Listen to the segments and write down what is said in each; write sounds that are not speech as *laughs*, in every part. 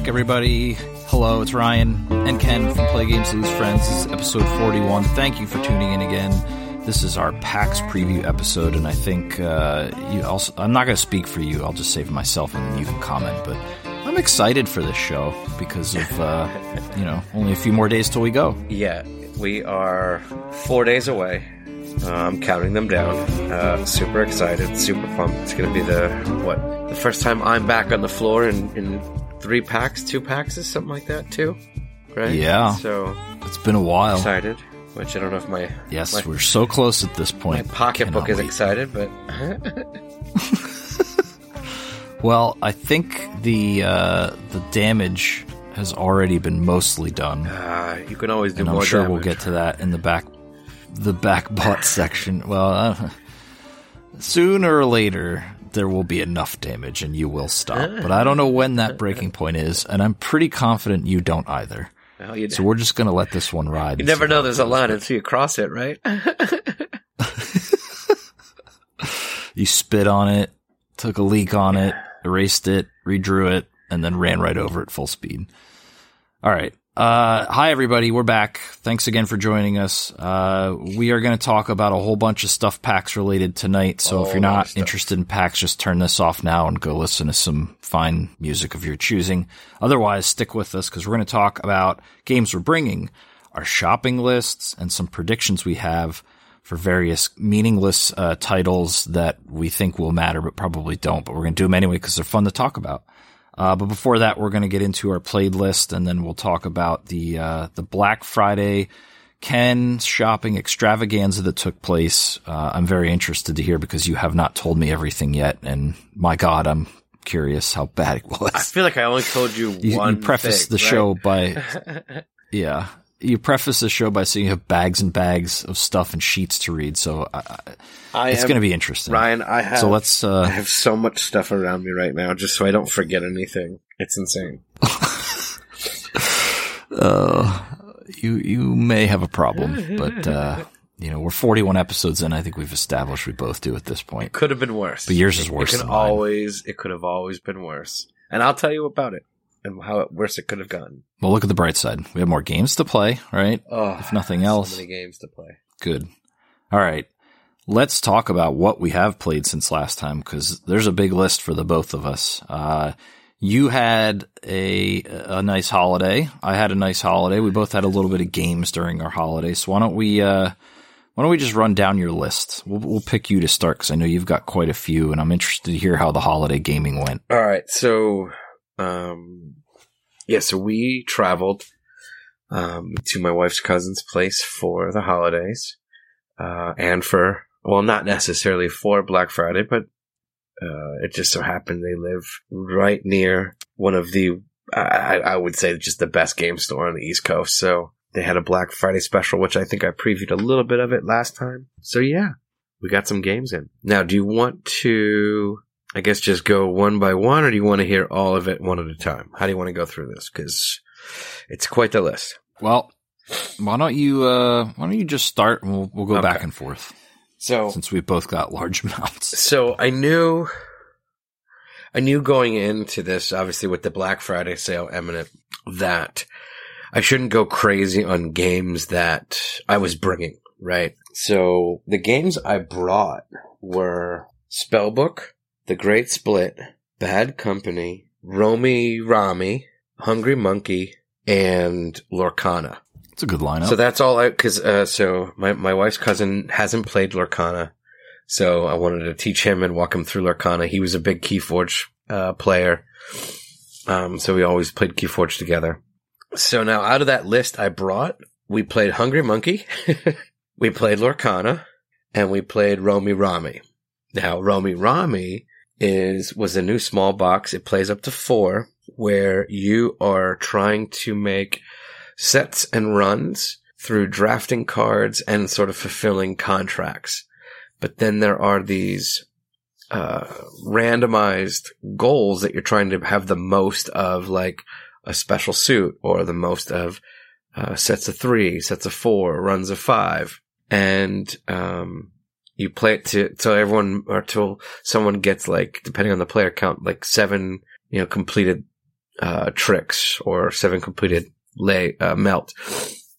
back, everybody. Hello, it's Ryan and Ken from Play Games Lose Friends. This is episode 41. Thank you for tuning in again. This is our PAX preview episode, and I think uh, you also. I'm not going to speak for you. I'll just say for myself, and you can comment. But I'm excited for this show because of uh, *laughs* you know only a few more days till we go. Yeah, we are four days away. Uh, I'm counting them down. Uh, super excited, super pumped. It's going to be the what? The first time I'm back on the floor in, in three PAX, two PAX, is something like that too, right? Yeah. So It's been a while. excited. Which I don't know if my Yes, my, we're so close at this my point. pocketbook is wait. excited, but *laughs* *laughs* Well, I think the uh, the damage has already been mostly done. uh, you can always do and more. I'm sure we'll get to that in the back, the back bot section. Well, uh, *laughs* sooner or later there will be enough damage, and you will stop. But I don't know when that breaking point is, and I'm pretty confident you don't either. Well, you, So we're just gonna let this one ride. you never know. There's a line until you cross it, right? *laughs* You spit on it, took a leak on it, erased it, redrew it, and then ran right over it full speed. All right. Uh, hi everybody, we're back. Thanks again for joining us. Uh, we are going to talk about a whole bunch of stuff PAX related tonight. So if you're not interested in PAX, just turn this off now and go listen to some fine music of your choosing. Otherwise, stick with us because we're going to talk about games we're bringing, our shopping lists, and some predictions we have for various meaningless uh, titles that we think will matter but probably don't. But we're going to do them anyway because they're fun to talk about. Uh, but before that, we're going to get into our playlist, and then we'll talk about the uh, the Black Friday Ken shopping extravaganza that took place. Uh, I'm very interested to hear because you have not told me everything yet, and my God, I'm curious how bad it *laughs* was. I feel like I only told you, you, one. you preface thing, the right? show by *laughs* yeah you preface the show by saying you have bags and bags of stuff and sheets to read so I, I, I it's going to be interesting Ryan, I have. so let's I uh have so much stuff around me right now, just so I don't forget anything. It's insane. *laughs* uh you you may have a problem but uh you know we're 41 episodes in i think we've established we both do at this point It Could have been worse. But yours is worse It could always. It could have always been worse. And I'll tell you about it and how it, worse it could have gone. well look at the bright side we have more games to play right Oh, If nothing else. so many games to play. Good. All right. Let's talk about what we have played since last time because there's a big list for the both of us. Uh, you had a a nice holiday. I had a nice holiday. We both had a little bit of games during our holiday. So why don't we uh, why don't we just run down your list? We'll we'll pick you to start because I know you've got quite a few, and I'm interested to hear how the holiday gaming went. All right. So, um, yeah. So we traveled um, to my wife's cousin's place for the holidays, uh, and for well, not necessarily for Black Friday, but uh, it just so happened they live right near one of the I, I would say just the best game store on the East Coast. So they had a Black Friday special, which I think I previewed a little bit of it last time. So yeah, we got some games in. Now, do you want to, I guess, just go one by one, or do you want to hear all of it one at a time? How do you want to go through this? Because it's quite the list. Well, why don't you uh, why don't you just start and we'll we'll go back and forth So, since we both got large *laughs* amounts. so I knew, I knew going into this, obviously with the Black Friday sale imminent, that I shouldn't go crazy on games that I was bringing, right? So the games I brought were Spellbook, The Great Split, Bad Company, Romi Rami, Hungry Monkey, and Lorcana. It's a good lineup. So that's all I, cause, uh, so my, my wife's cousin hasn't played Lorcana. So I wanted to teach him and walk him through Lorcana. He was a big Keyforge, uh, player. Um, so we always played Keyforge together. So now out of that list I brought, we played Hungry Monkey, *laughs* we played Lorcana, and we played Romi Rami. Now, Romi Rami is, was a new small box. It plays up to four where you are trying to make sets and runs through drafting cards and sort of fulfilling contracts. But then there are these uh, randomized goals that you're trying to have the most of, like a special suit or the most of uh, sets of three, sets of four, runs of five. And um, you play it to till everyone or till someone gets like, depending on the player count, like seven, you know, completed uh, tricks or seven completed lay uh, melt.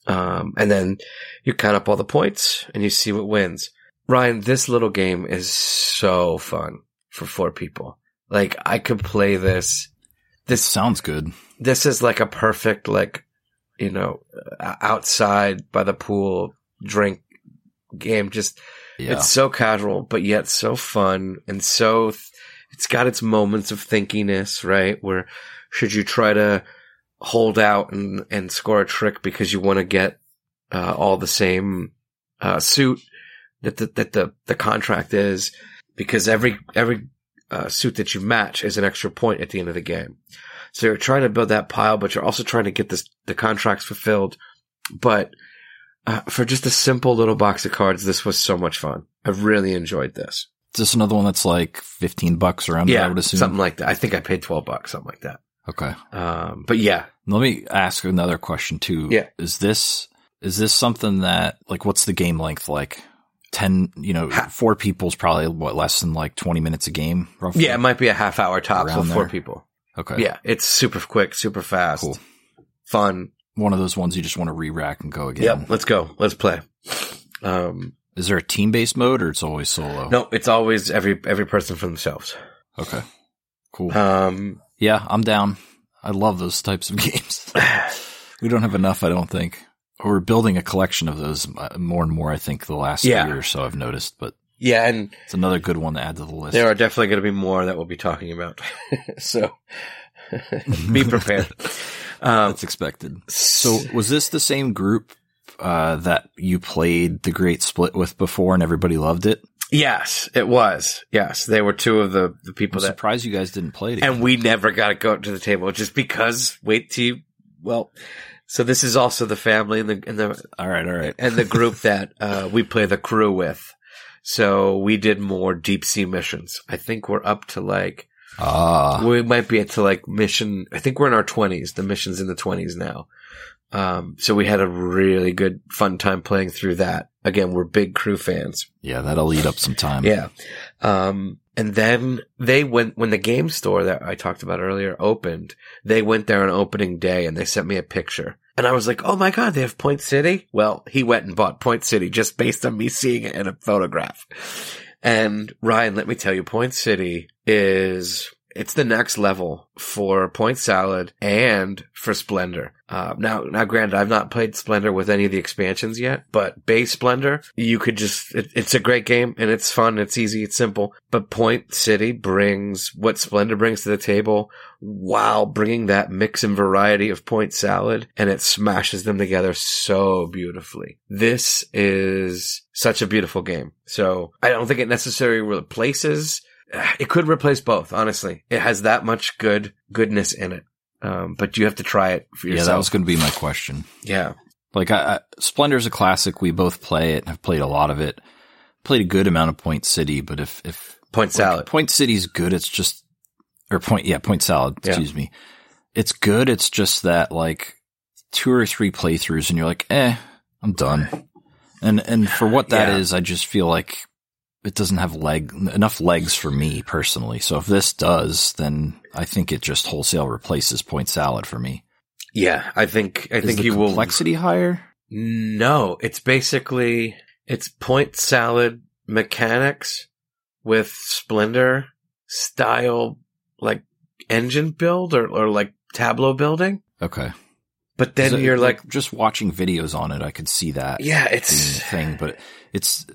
Um, and then you count up all the points and you see what wins. Ryan, this little game is so fun for four people. Like I could play this. This sounds good. This is like a perfect, like, you know, outside by the pool drink game. Just, Yeah. it's so casual, but yet so fun and so, it's got its moments of thinkiness, right? Where should you try to hold out and, and score a trick because you want to get, uh, all the same, uh, suit that the, that the, the contract is because every, every, uh, suit that you match is an extra point at the end of the game. So you're trying to build that pile, but you're also trying to get this, the contracts fulfilled. But, uh, for just a simple little box of cards, this was so much fun. I really enjoyed this. Is this another one that's like 15 bucks around there, I would assume? something like that. I think I paid 12 bucks, something like that. Okay. Um, but yeah, Let me ask another question too. Yeah. Is this, is this something that, like, what's the game length like? 10, you know, Ha- four people's probably what, less than like 20 minutes a game, roughly? yeah, it might be a half hour tops with four people. Okay. Yeah, it's super quick, super fast, Cool. fun. One of those ones you just want to re-rack and go again. Yep, let's go. Let's play. Um, Is there a team-based mode or it's always solo? no, it's always every every person for themselves. Okay. Cool. Um, yeah, I'm down. I love those types of *laughs* games. we don't have enough, I don't think. We're building a collection of those uh, more and more, I think, the last Yeah. year or so I've noticed, but yeah, and it's another good one to add to the list. there are definitely going to be more that we'll be talking about. *laughs* so *laughs* be prepared. Um, That's expected. So was this the same group uh, that you played the Great Split with before and everybody loved it? yes, it was. Yes, they were two of the the people. I'm that surprised you guys didn't play together. and we never got to go to the table just because. Wait till you. Well, so this is also the family and the and the all right, all right. and the group *laughs* that uh, we play the crew with. So we did more deep sea missions. I think we're up to like Ah, we might be at to like mission. I think we're in our twenties. The mission's in the twenties now. Um, so we had a really good fun time playing through that. Again, we're big crew fans. yeah, that'll eat up some time. Yeah. Um, and then they went, when the game store that I talked about earlier opened, they went there on opening day and they sent me a picture. And I was like, oh my God, they have Point City? Well, he went and bought Point City just based on me seeing it in a photograph. And Ryan, let me tell you, Point City is, it's the next level for Point Salad and for Splendor. Uh, now, now granted, I've not played Splendor with any of the expansions yet, but base Splendor, you could just, it, it's a great game and it's fun, it's easy, it's simple, but Point City brings what Splendor brings to the table while bringing that mix and variety of Point Salad and it smashes them together so beautifully. This is such a beautiful game. So I don't think it necessarily replaces it could replace both, honestly. It has that much good goodness in it. Um, but you have to try it for yourself. Yeah, that was going to be my question. yeah. Like, I, I, Splendor's a classic. We both play it. I've played a lot of it. Played a good amount of Point City, but if if Point like, salad. Point City's good, it's just or Point yeah Point Salad. Yeah. Excuse me. It's good. It's just that like two or three playthroughs, and you're like, eh, I'm done. And and for what that is, Yeah. I just feel like it doesn't have leg enough legs for me personally. So if this does, then I think it just wholesale replaces Point Salad for me. yeah, I think I Is think the you will. complexity higher? No, it's basically it's point salad mechanics with Splendor style like engine build or, or like Tableau building. Okay. But then it- you're like, just watching videos on it, I could see that yeah, it's thing, but it's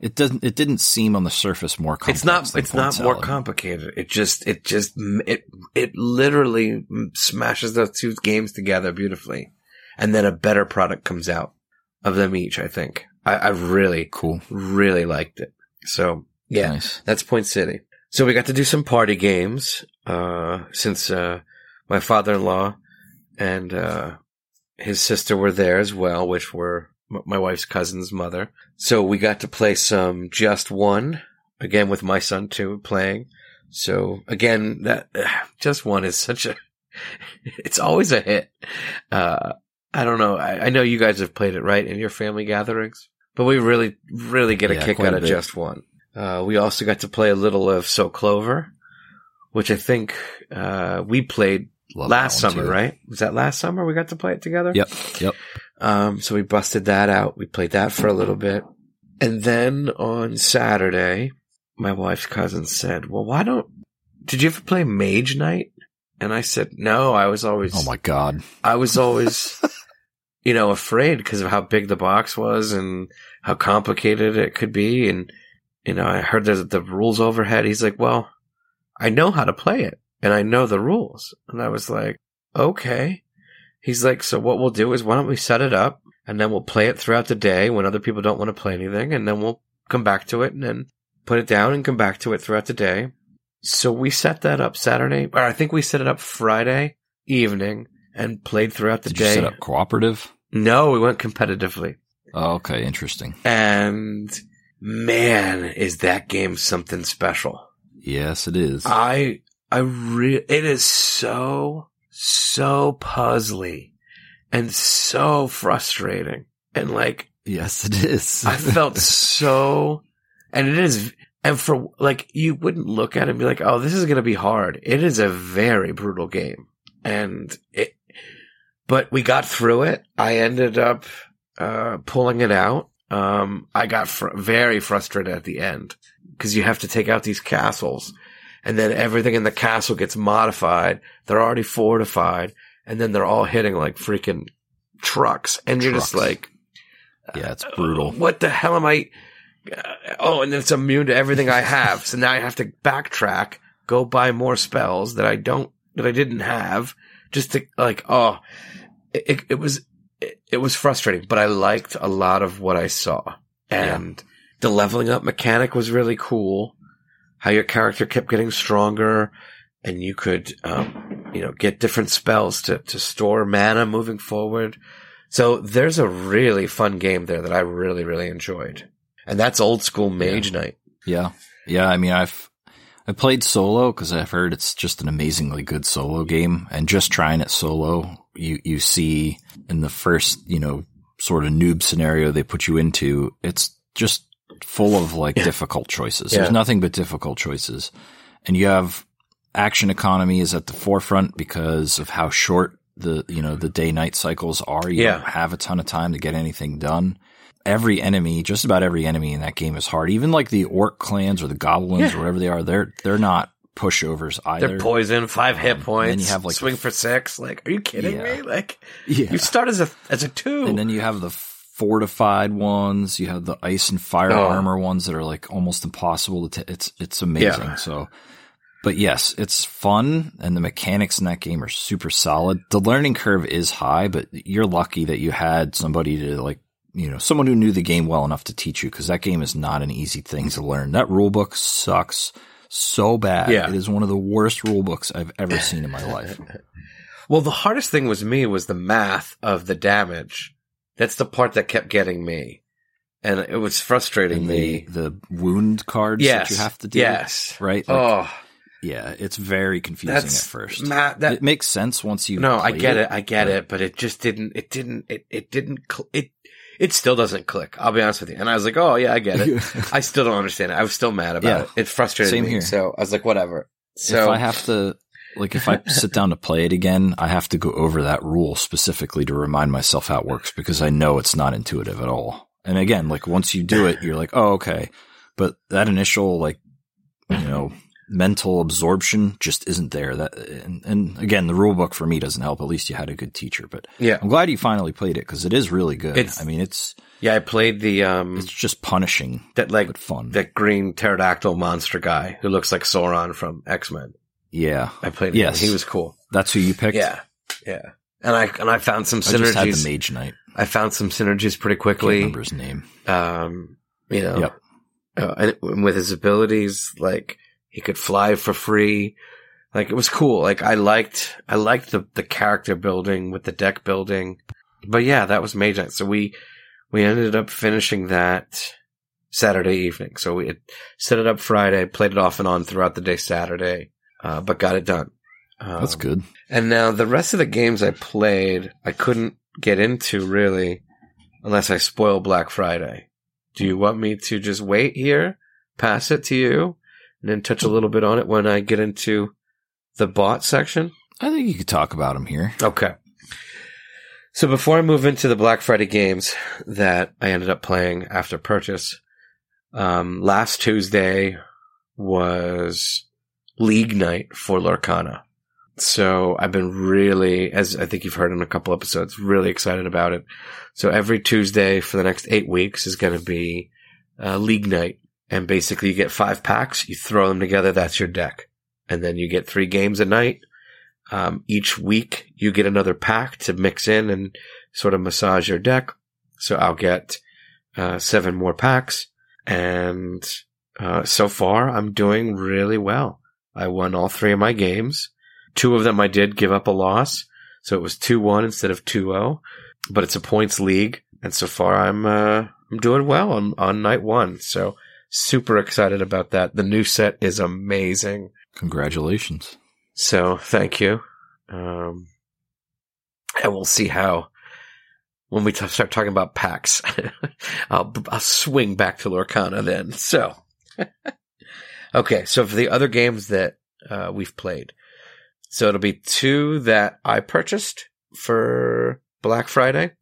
it doesn't it didn't seem on the surface more complex. it's not it's not more complicated. It just it just it it literally smashes those two games together beautifully, and then a better product comes out of them each. I think I, I really Cool. really liked it. So yeah, Nice. that's Point City. So we got to do some party games, uh, since, uh, my father-in-law and, uh, his sister were there as well, which were my wife's cousin's mother. So we got to play some Just One, again with my son too, playing. So again, that, *sighs* Just One is such a, *laughs* it's always a hit. Uh, I don't know. I, I know you guys have played it, right, in your family gatherings, but we really, really get a Yeah, kick out of. Just One. Uh, we also got to play a little of So Clover, which I think, uh, we played love last summer, too. right? Was that last summer we got to play it together? Yep. Yep. Um, so we busted that out. We played that for a little bit. And then on Saturday, my wife's cousin said, well, why don't, did you ever play Mage Knight? And I said, no, I was always, Oh my god. I was always, *laughs* you know, afraid because of how big the box was and how complicated it could be. And, you know, I heard the, the rules overhead. He's like, well, I know how to play it and I know the rules. And I was like, okay. He's like, so what we'll do is why don't we set it up and then we'll play it throughout the day when other people don't want to play anything. And then we'll come back to it and then put it down and come back to it throughout the day. So we set that up Saturday, or I think we set it up Friday evening and played throughout the day. Did you day. set up cooperative? No, we went competitively. Oh, okay, interesting. And man, is that game something special. Yes, it is. I, I re- it is so, so puzzly and so frustrating. And like, yes, it is. I felt so, and it is, and for like, you wouldn't look at it and be like, oh, this is going to be hard. It is a very brutal game. And it, but we got through it. I ended up, uh, pulling it out. Um, I got fr- very frustrated at the end because you have to take out these castles and then everything in the castle gets modified. They're already fortified and then they're all hitting like freaking trucks. And you're just like, yeah, it's brutal. what the hell am I? Uh, oh, and it's immune to everything I have. so now I have to backtrack, go buy more spells that I don't, that I didn't have just to like, oh, it, it, was, it, it was frustrating, but I liked a lot of what I saw and the leveling up mechanic was really cool. How your character kept getting stronger and you could, um, you know, get different spells to, to store mana moving forward. So there's a really fun game there that I really, really enjoyed. And that's old school Mage Knight. Yeah, yeah. I mean, I've I played solo because I've heard it's just an amazingly good solo game, and just trying it solo, you you see in the first you know sort of noob scenario they put you into, it's just full of like Yeah. difficult choices. Yeah. There's nothing but difficult choices, and you have action economy is at the forefront because of how short the you know the day night cycles are. You Yeah. don't have a ton of time to get anything done every enemy, just about every enemy in that game is hard. Even like the orc clans or the goblins or whatever they are, they're they're not pushovers either. They're poison, five hit Um, points. then you have, like, swing the- for six. Like, are you kidding Yeah. me? Like, yeah. you start as a as a two. And then you have the fortified ones. You have the ice and fire Oh. armor ones that are like almost impossible to. T- it's it's amazing. Yeah. So, but yes, it's fun, and the mechanics in that game are super solid. The learning curve is high, but you're lucky that you had somebody to like. You know, someone who knew the game well enough to teach you because that game is not an easy thing to learn. That rule book sucks so bad. Yeah. It is one of the worst rule books I've ever seen in my *laughs* life. well, the hardest thing was me was the math of the damage. That's the part that kept getting me, and it was frustrating And me. the, the wound cards yes, that you have to do. Yes. Right? Like, oh, Yeah, it's very confusing at first. Ma- that it makes sense once you. no, I get it. I get but- it, but it just didn't. It didn't. It it didn't. Cl- it it still doesn't click. I'll be honest with you. And I was like, oh yeah, I get it. *laughs* I still don't understand it. I was still mad about Yeah. it. It frustrated Same me. here. So I was like, whatever. if So I have to, like, if I *laughs* sit down to play it again, I have to go over that rule specifically to remind myself how it works because I know it's not intuitive at all. And again, like once you do it, you're like, oh, okay. But that initial, like, you know, mental absorption just isn't there. That, and, and again, the rule book for me doesn't help. At least you had a good teacher, but yeah, I'm glad you finally played it because it is really good. It's- I mean, it's, yeah, I played the um it's just punishing, that like fun. that green pterodactyl monster guy who looks like Sauron from X Men. Yeah. I played. Yes. him. he was cool. That's who you picked? Yeah, yeah. And I and I found some synergies. I just had the. Mage Knight. I found some synergies pretty Can't quickly. remember his name. Um, you know, Yep. uh, and with his abilities, like he could fly for free. Like it was cool. Like I liked, I liked the the character building with the deck building. But yeah, that was Mage Knight. So we we ended up finishing that Saturday evening. So we had set it up Friday, played it off and on throughout the day Saturday, uh, but got it done. Um, That's good. And now the rest of the games I played, I couldn't get into really unless I spoil Black Friday. Do you want me to just wait here, pass it to you, and then touch a little bit on it when I get into the bot section? I think you could talk about them here. Okay. So before I move into the Black Friday games that I ended up playing after purchase, um, last Tuesday was League Night for Lorcana. So I've been really, as I think you've heard in a couple episodes, really excited about it. So every Tuesday for the next eight weeks is going to be uh, League Night. And basically you get five packs, you throw them together, that's your deck. And then you get three games a night. Um, each week you get another pack to mix in and sort of massage your deck. So I'll get uh, seven more packs. And uh, so far I'm doing really well. I won all three of my games. Two of them I did give up a loss. So it was 2-1 instead of 2-0, but it's a points league. And so far I'm, uh, I'm doing well on, on night one. So super excited about that. The new set is amazing. Congratulations. So thank you. Um, and we'll see how when we t- start talking about packs, *laughs* I'll, I'll swing back to Lorcana then. So, *laughs* okay. So for the other games that, uh, we've played, so it'll be two that I purchased for Black Friday,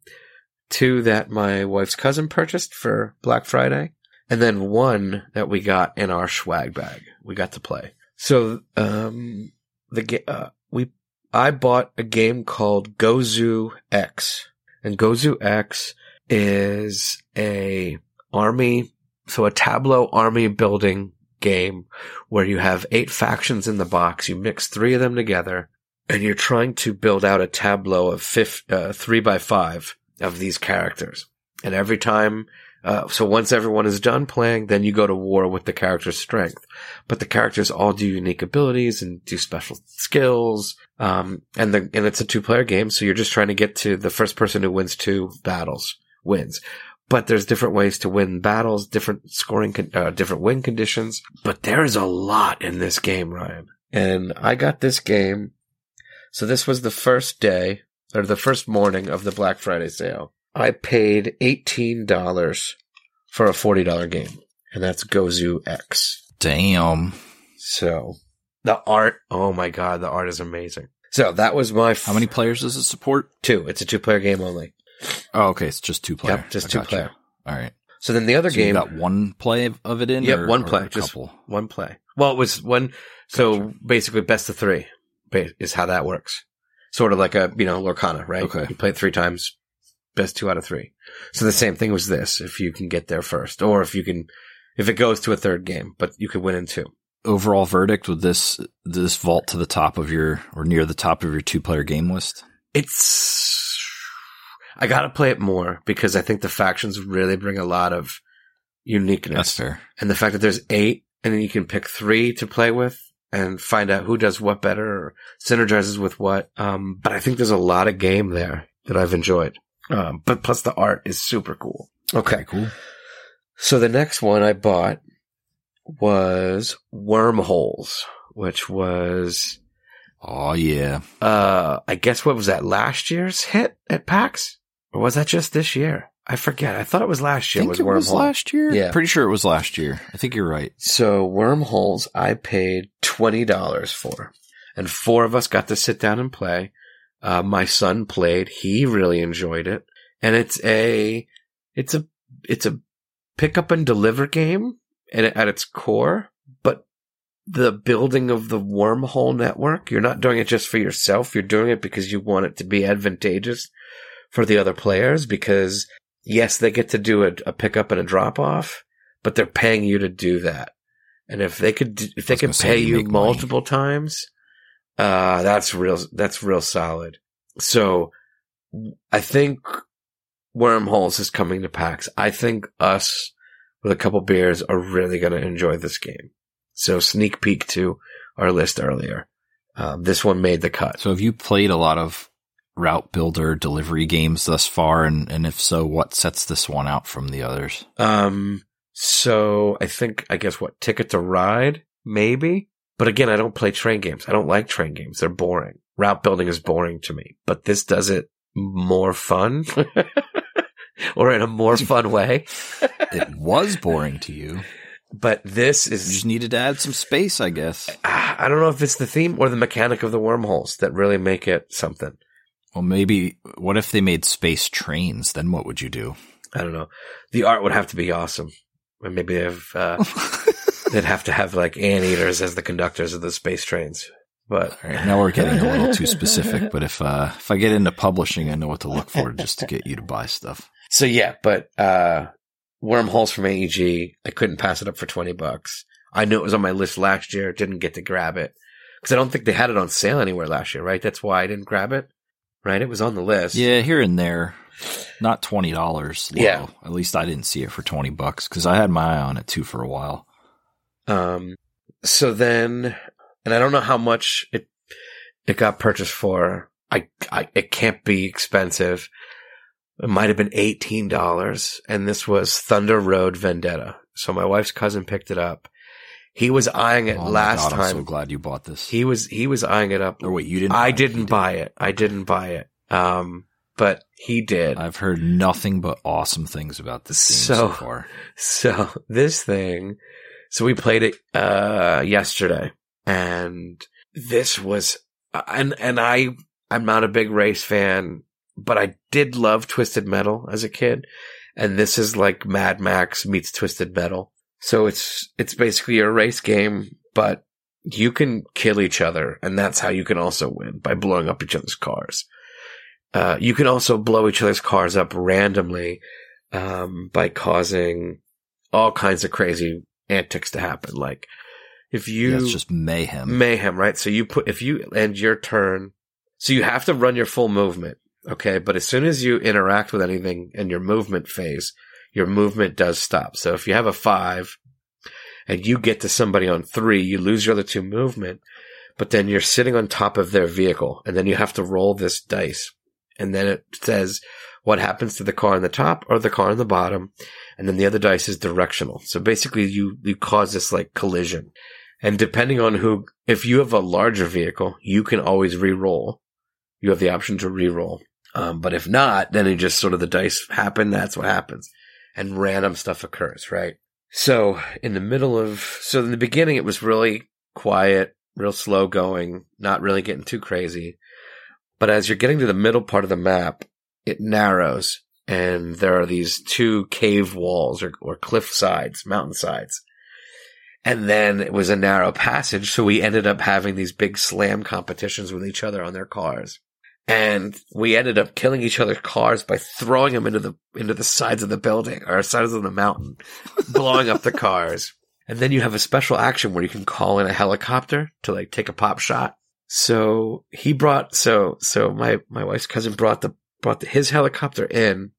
two that my wife's cousin purchased for Black Friday, and then one that we got in our swag bag. We got to play. So, um, the uh, we I bought a game called Gosu X, and Gosu X is a army, so a Tableau army building game where you have eight factions in the box. You mix three of them together and you're trying to build out a tableau of fifth, uh, three by five of these characters. And every time, uh, so once everyone is done playing, then you go to war with the character's strength. But the characters all do unique abilities and do special skills. Um, and the, and it's a two player game. So you're just trying to get to the first person who wins two battles wins but there's different ways to win battles, different scoring, uh, different win conditions. But there is a lot in this game, Ryan. And I got this game. So this was the first day or the first morning of the Black Friday sale. I paid $18 for a $40 game and that's Gosu X. Damn. So the art, oh my God, the art is amazing. So that was my. F- How many players does it support? Two. It's a two player game only. Oh, okay. It's just two player. Yep, just I two gotcha. player. All right. So then the other So game you got one play of it in? Yep, or- one play, a just couple? one play. Well, it was one. So basically, best of three is how that works. Sort of like a you know Lorcana, right? Okay. You play it three times, best two out of three. So the same thing was this: if you can get there first, or if you can, if it goes to a third game, but you could win in two. Overall verdict with this this vault to the top of your or near the top of your two player game list. It's. I gotta play it more because I think the factions really bring a lot of uniqueness. That's fair. and the fact that there's eight and then you can pick three to play with and find out who does what better or synergizes with what. Um, but I think there's a lot of game there that I've enjoyed. Um, but plus the art is super cool. Okay. Cool. So the next one I bought was Wormholes, which was, Oh yeah. uh, I guess what was that last year's hit at PAX? Or was that just this year? I forget. I thought it was last I year think was it was last year. Yeah. Pretty sure it was last year. I think you're right. So wormholes I paid twenty dollars for. And four of us got to sit down and play. Uh, my son played. He really enjoyed it. And it's a, it's a, it's a pick up and deliver game at, at its core, but the building of the wormhole network, you're not doing it just for yourself. You're doing it because you want it to be advantageous for the other players because yes, they get to do a, a pickup and a drop off, but they're paying you to do that. And if they could, if they could pay you make money. multiple times, uh, that's real, that's real solid. So I think Wormholes is coming to PAX. I think us with a couple beers are really going to enjoy this game. So sneak peek to our list earlier. Um, this one made the cut. So have you played a lot of route builder delivery games thus far? And, and if so, what sets this one out from the others? Um, so I think, I guess what, Ticket to Ride? Maybe? But again, I don't play train games. I don't like train games. They're boring. Route building is boring to me, but this does it more fun *laughs* or in a more *laughs* fun way. It was boring to you. but this is You just needed to add some space, I guess. I don't know if it's the theme or the mechanic of the wormholes that really make it something. Well, maybe, what if they made space trains? Then what would you do? I don't know. The art would have to be awesome. Or maybe they've, uh, *laughs* they'd have to have like anteaters as the conductors of the space trains. But All right, now we're getting a little too specific, but if, uh, if I get into publishing, I know what to look for just to get you to buy stuff. so yeah, but, uh, wormholes from AEG, I couldn't pass it up for 20 bucks. I knew it was on my list last year, didn't get to grab it. Cause I don't think they had it on sale anywhere last year, right? That's why I didn't grab it. Right? It was on the list. Yeah, here and there. Not twenty dollars. Yeah. At least I didn't see it for twenty bucks because I had my eye on it too for a while. Um, so then, and I don't know how much it it got purchased for. I, I it can't be expensive. It might have been eighteen dollars, and this was Thunder Road Vendetta. So my wife's cousin picked it up. He was eyeing it Oh last God, I'm so glad you bought this. he was he was eyeing it up. or wait, you didn't? buy I it? Didn't did. buy it. I didn't buy it. Um, but he did. I've heard nothing but awesome things about this game so, So- far. *laughs* So this thing, so we played it uh yesterday, and this was, and and I I'm not a big race fan, but I did love Twisted Metal as a kid, and this is like Mad Max meets Twisted Metal. So it's it's basically a race game, but you can kill each other, and that's how you can also win by blowing up each other's cars. Uh, you can also blow each other's cars up randomly um, by causing all kinds of crazy antics to happen. Like if you Yeah, it's just mayhem. mayhem, right? So you put if you end your turn, so you have to run your full movement, okay? But as soon as you interact with anything in your movement phase, your movement does stop. So if you have a five and you get to somebody on three, you lose your other two movement, but then you're sitting on top of their vehicle, and then you have to roll this dice, and then it says what happens to the car on the top or the car on the bottom, and then the other dice is directional. So basically, you you cause this like collision. And depending on who, if you have a larger vehicle, you can always re-roll. You have the option to re-roll. Um, but if not, then it just sort of the dice happen. That's what happens. And random stuff occurs, right? So in the middle of, so in the beginning, it was really quiet, real slow going, not really getting too crazy. But as you're getting to the middle part of the map, it narrows and there are these two cave walls or, or cliff sides, mountain sides. And then it was a narrow passage. So we ended up having these big slam competitions with each other on their cars. And we ended up killing each other's cars by throwing them into the, into the sides of the building or sides of the mountain, blowing up the cars. *laughs* And then you have a special action where you can call in a helicopter to like take a pop shot. So he brought, so, so my, my wife's cousin brought the, brought the, his helicopter in.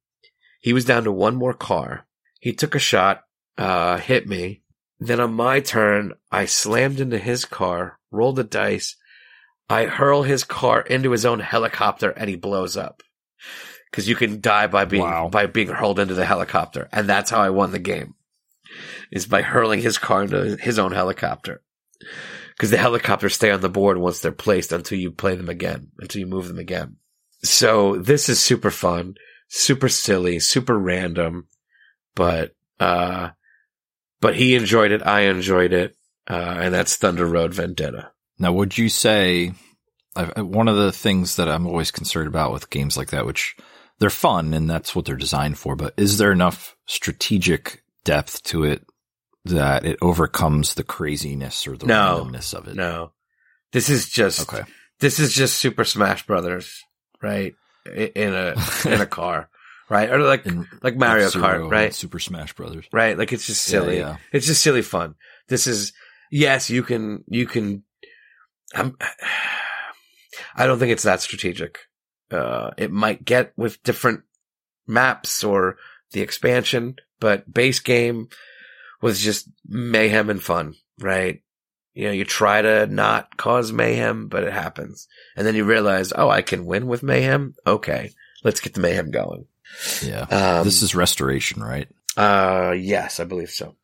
He was down to one more car. He took a shot, uh, hit me. Then on my turn, I slammed into his car, rolled the dice. I hurl his car into his own helicopter and he blows up. Cause you can die by being, Wow. by being hurled into the helicopter. And that's how I won the game. Is by hurling his car into his own helicopter. Cause the helicopters stay on the board once they're placed until you play them again, until you move them again. So this is super fun, super silly, super random, but, uh, but he enjoyed it. I enjoyed it. Uh, and that's Thunder Road Vendetta. Now, would you say I, I- one of the things that I'm always concerned about with games like that, which they're fun and that's what they're designed for, but is there enough strategic depth to it that it overcomes the craziness or the No. randomness of it? No, this is just, Okay. this is just Super Smash Brothers, right? In a, *laughs* in a car, right? Or like, In like Mario Kart, right? Super Smash Brothers. right? Like it's just Yeah, silly. yeah. It's just silly fun. This is yes, you can you can. I'm. I don't think it's that strategic. Uh, it might get with different maps or the expansion, but base game was just mayhem and fun, right? You know, you try to not cause mayhem, but it happens. And then you realize, oh, I can win with mayhem. Okay. Let's get the mayhem going. Yeah. Um, this is restoration, right? uh, yes, I believe so.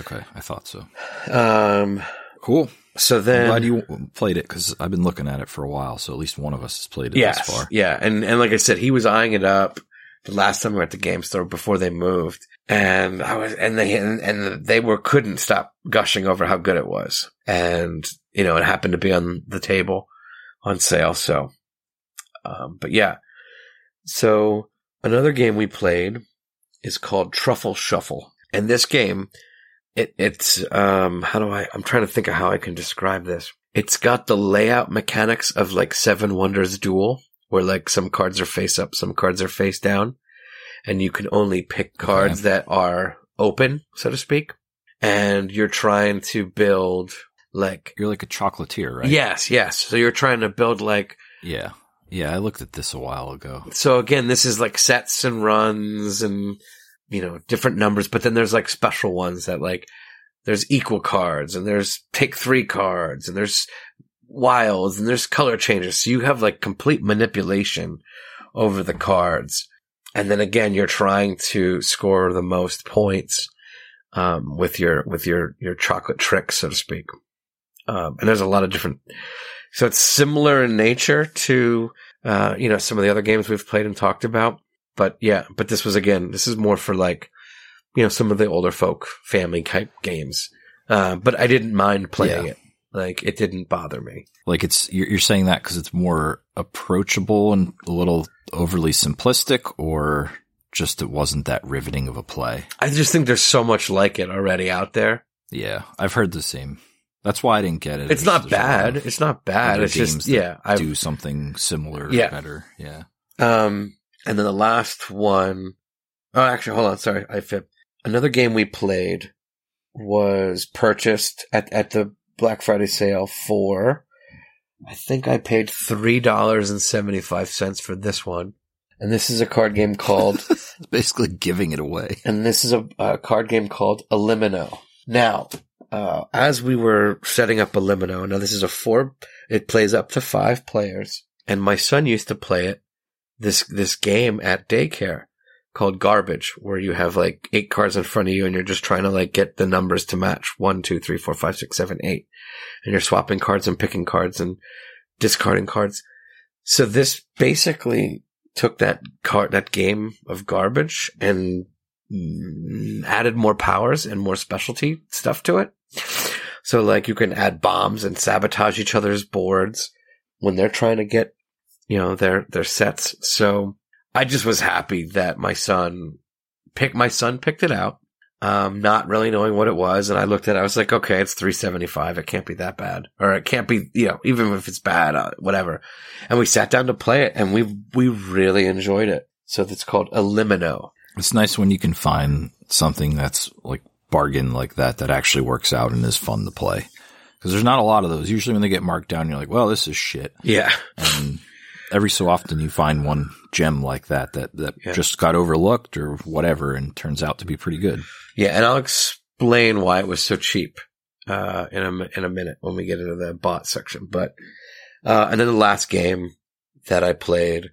Okay. I thought so. Um, Cool. So I'm then, glad you played it because I've been looking at it for a while. So at least one of us has played it yes, this far. yeah, and and like I said, he was eyeing it up. the last time we were at the game store before they moved. And I was, and they, and, and they were, couldn't stop gushing over how good it was. And, you know, it happened to be on the table on sale. So, um, but yeah. So another game we played is called Truffle Shuffle. And this game, it, it's, um, how do I, I'm trying to think of how I can describe this. It's got the layout mechanics of like Seven Wonders Duel, where like some cards are face up, some cards are face down, and you can only pick cards okay. that are open, so to speak. And you're trying to build like you're like a chocolatier, right? Yes, yes. So you're trying to build like yeah, yeah. I looked at this a while ago. So again, this is like sets and runs and you know different numbers, but then there's like special ones that like there's equal cards and there's pick three cards and there's wilds and there's color changes. So you have like complete manipulation over the cards. And then again, you're trying to score the most points, um, with your, with your, your chocolate trick, so to speak. Um, and there's a lot of different, so it's similar in nature to, uh, you know, some of the other games we've played and talked about. But yeah, but this was again, this is more for like, you know, some of the older folk family type games. Uh, but I didn't mind playing yeah. it. Like it didn't bother me. Like it's you're, you're saying that because it's more approachable and a little overly simplistic, or just it wasn't that riveting of a play. I just think there's so much like it already out there. Yeah, I've heard the same. That's why I didn't get it. It's not bad. It's not bad. It's just yeah, I do something similar. Yeah. better. Yeah. Um, and then the last one. Oh, actually, hold on. Sorry, I fit. Another game we played was purchased at, at the Black Friday sale for, I think I paid $3.75 for this one. And this is a card game called. *laughs* basically giving it away. And this is a, a card game called Elimino. Now, uh, as we were setting up Elimino, now this is a four, it plays up to five players. And my son used to play it, this, this game at daycare called garbage where you have like eight cards in front of you and you're just trying to like get the numbers to match one, two, three, four, five, six, seven, eight. And you're swapping cards and picking cards and discarding cards. So this basically took that card, that game of garbage and mm, added more powers and more specialty stuff to it. So like you can add bombs and sabotage each other's boards when they're trying to get, you know, their, their sets. So I just was happy that my son picked, my son picked it out. Um, not really knowing what it was. And I looked at it, I was like, okay, it's 375. It can't be that bad. Or it can't be, you know, even if it's bad, uh, whatever. And we sat down to play it and we, we really enjoyed it. So it's called Elimino. It's nice when you can find something that's like bargain like that that actually works out and is fun to play. Cause there's not a lot of those. Usually when they get marked down, you're like, well, this is shit. Yeah. And every so often you find one gem like that that, that yeah. just got overlooked or whatever and turns out to be pretty good. Yeah, and I'll explain why it was so cheap uh, in a in a minute when we get into the bot section. But uh, and then the last game that I played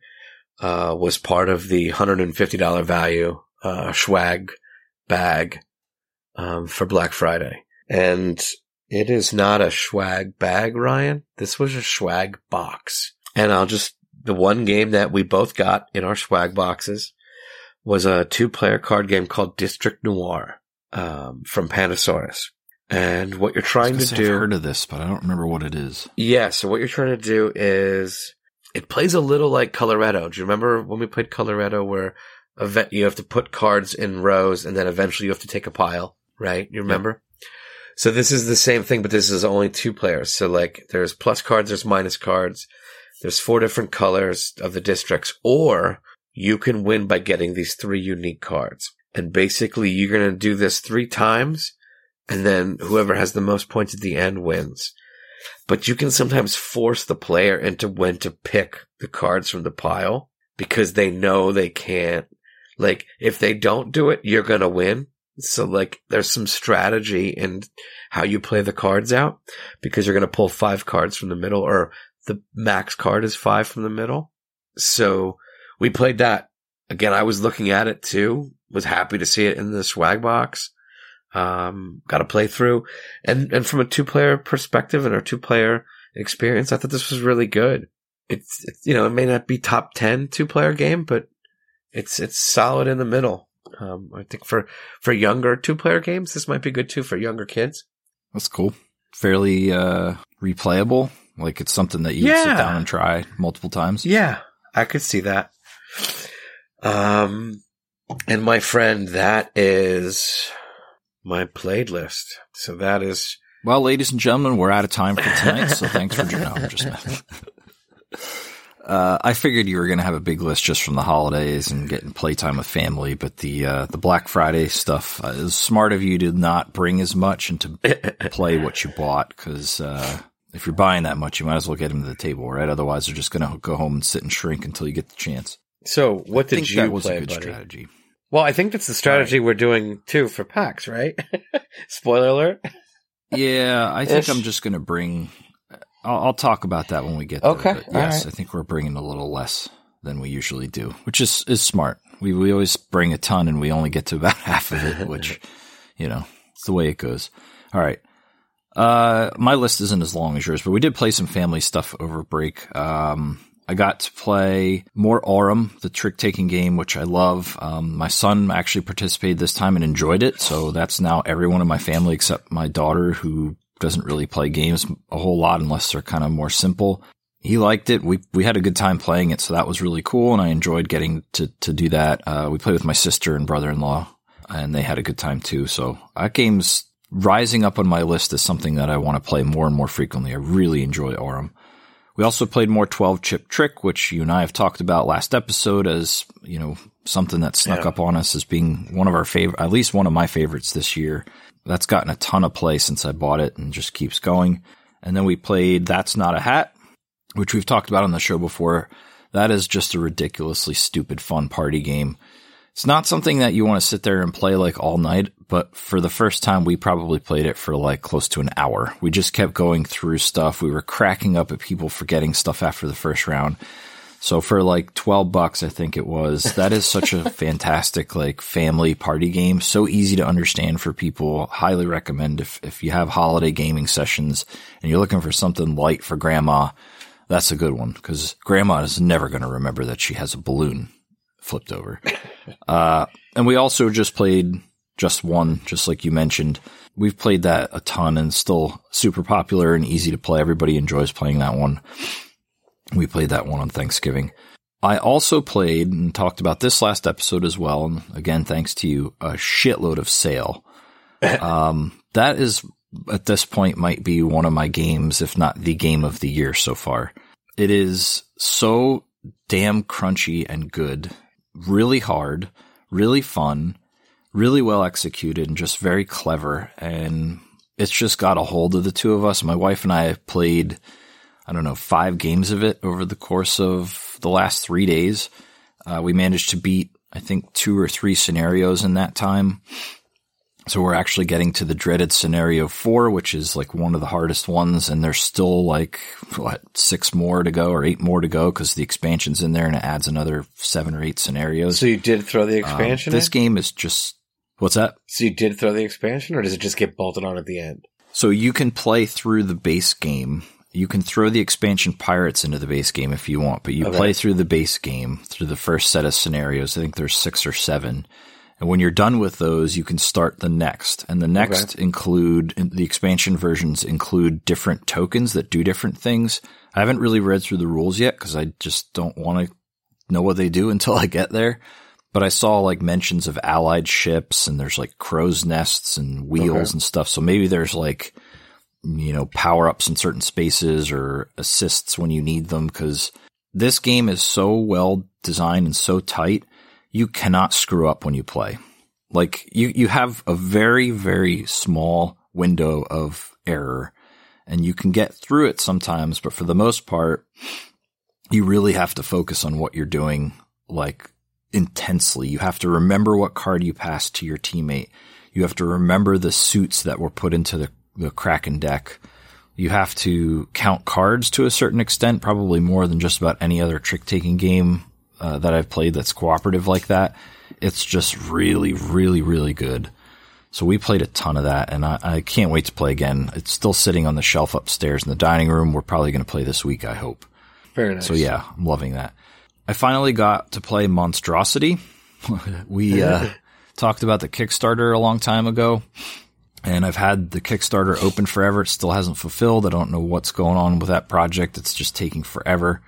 uh, was part of the hundred and fifty dollar value uh, swag bag um, for Black Friday, and it is not a swag bag, Ryan. This was a swag box, and I'll just the one game that we both got in our swag boxes was a two player card game called District Noir um, from Pandasaurus. And what you're trying to do. I've heard of this, but I don't remember what it is. Yeah, so what you're trying to do is it plays a little like Coloretto. Do you remember when we played Coloretto where event you have to put cards in rows and then eventually you have to take a pile, right? You remember? So this is the same thing, but this is only two players. So like there's plus cards, there's minus cards. There's four different colors of the districts, or you can win by getting these three unique cards. And basically, you're going to do this three times, and then whoever has the most points at the end wins. But you can sometimes force the player into when to pick the cards from the pile because they know they can't. Like, if they don't do it, you're going to win. So like, there's some strategy in how you play the cards out because you're going to pull five cards from the middle or the max card is five from the middle. So we played that. Again, I was looking at it too, was happy to see it in the swag box. Um, got a playthrough and, and from a two player perspective and our two player experience, I thought this was really good. It's, it's, you know, it may not be top 10 two player game, but it's it's solid in the middle. Um, I think for for younger two player games, this might be good too for younger kids. That's cool. Fairly uh, replayable. Like it's something that you yeah. sit down and try multiple times. Yeah, I could see that. Um, and my friend, that is my playlist. So that is. Well, ladies and gentlemen, we're out of time for tonight. so thanks for I'm just. *laughs* Uh, I figured you were going to have a big list just from the holidays and getting playtime with family, but the uh, the Black Friday stuff uh, is smart of you to not bring as much and to *laughs* play what you bought because uh, if you're buying that much, you might as well get them to the table, right? Otherwise, they're just going to go home and sit and shrink until you get the chance. So, what I did you that was play, a good buddy? strategy. Well, I think that's the strategy right. we're doing too for PAX, right? *laughs* Spoiler alert. Yeah, I think Ish. I'm just going to bring I'll, I'll, talk about that when we get okay. there. yes, right. I think we're bringing a little less than we usually do, which is is smart. We we always bring a ton and we only get to about *laughs* half of it, which *laughs* you know it's the way it goes. All right. Uh, my list isn't as long as yours, but we did play some family stuff over break. Um, I got to play more Aurum, the trick taking game, which I love. Um, my son actually participated this time and enjoyed it. So that's now everyone in my family except my daughter who doesn't really play games a whole lot unless they're kind of more simple. He liked it. We we had a good time playing it, so that was really cool, and I enjoyed getting to to do that. Uh, we played with my sister and brother in law, and they had a good time too. So that game's rising up on my list as something that I want to play more and more frequently. I really enjoy Aurum. We also played more 12 chip trick, which you and I have talked about last episode as, you know, something that snuck yeah. up on us as being one of our favorite, at least one of my favorites this year. That's gotten a ton of play since I bought it and just keeps going. And then we played That's Not a Hat, which we've talked about on the show before. That is just a ridiculously stupid fun party game. It's not something that you want to sit there and play like all night, but for the first time, we probably played it for like close to an hour. We just kept going through stuff. We were cracking up at people forgetting stuff after the first round. So for like 12 bucks, I think it was, that is such a *laughs* fantastic like family party game. So easy to understand for people. Highly recommend if, if you have holiday gaming sessions and you're looking for something light for grandma, that's a good one because grandma is never going to remember that she has a balloon flipped over. *laughs* Uh, and we also just played just one, just like you mentioned. We've played that a ton and still super popular and easy to play. Everybody enjoys playing that one. We played that one on Thanksgiving. I also played and talked about this last episode as well. And again, thanks to you, a shitload of Sail. *laughs* um, that is at this point might be one of my games, if not the game of the year so far. It is so damn crunchy and good, really hard, really fun, really well executed, and just very clever. And it's just got a hold of the two of us. My wife and I have played I don't know, five games of it over the course of the last three days. Uh, we managed to beat, I think, two or three scenarios in that time. So we're actually getting to the dreaded scenario four, which is like one of the hardest ones. And there's still like, what, six more to go or eight more to go because the expansion's in there and it adds another seven or eight scenarios. So you did throw the um, expansion? Um, this game is just, what's that? So you did throw the expansion or does it just get bolted on at the end? So you can play through the base game you can throw the expansion pirates into the base game if you want, but you okay. play through the base game through the first set of scenarios. I think there's six or seven. And when you're done with those, you can start the next. And the next okay. include the expansion versions include different tokens that do different things. I haven't really read through the rules yet because I just don't want to know what they do *laughs* until I get there. But I saw like mentions of allied ships and there's like crow's nests and wheels okay. and stuff. So maybe there's like you know, power ups in certain spaces or assists when you need them because this game is so well designed and so tight, you cannot screw up when you play. Like you, you have a very, very small window of error and you can get through it sometimes, but for the most part, you really have to focus on what you're doing like intensely. You have to remember what card you passed to your teammate. You have to remember the suits that were put into the the Kraken deck. You have to count cards to a certain extent, probably more than just about any other trick taking game uh, that I've played that's cooperative like that. It's just really, really, really good. So we played a ton of that, and I, I can't wait to play again. It's still sitting on the shelf upstairs in the dining room. We're probably going to play this week, I hope. Very nice. So yeah, I'm loving that. I finally got to play Monsdrawsity. *laughs* we uh, *laughs* talked about the Kickstarter a long time ago, and I've had the Kickstarter open forever. It still hasn't fulfilled. I don't know what's going on with that project. It's just taking forever.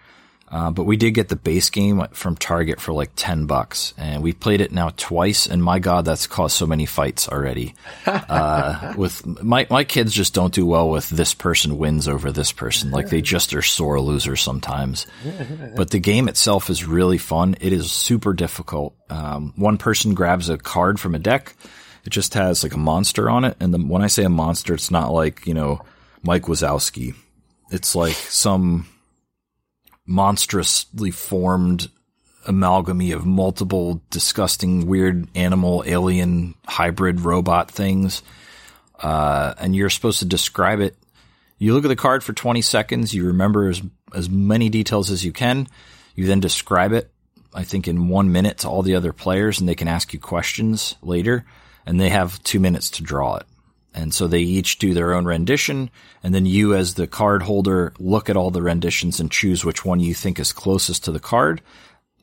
Uh, but we did get the base game from Target for like 10 bucks and we played it now twice. And my God, that's caused so many fights already. *laughs* Uh, with my, my kids just don't do well with this person wins over this person. Like they just are sore losers sometimes. *laughs* But the game itself is really fun. It is super difficult. Um, one person grabs a card from a deck. It just has like a monster on it. And the, when I say a monster, it's not like, you know, Mike Wazowski. It's like some, monstrously formed amalgamy of multiple disgusting, weird animal, alien, hybrid robot things. Uh, and you're supposed to describe it. You look at the card for 20 seconds. You remember as, as many details as you can. You then describe it, I think in one minute to all the other players and they can ask you questions later and they have two minutes to draw it. And so they each do their own rendition. And then you, as the card holder, look at all the renditions and choose which one you think is closest to the card.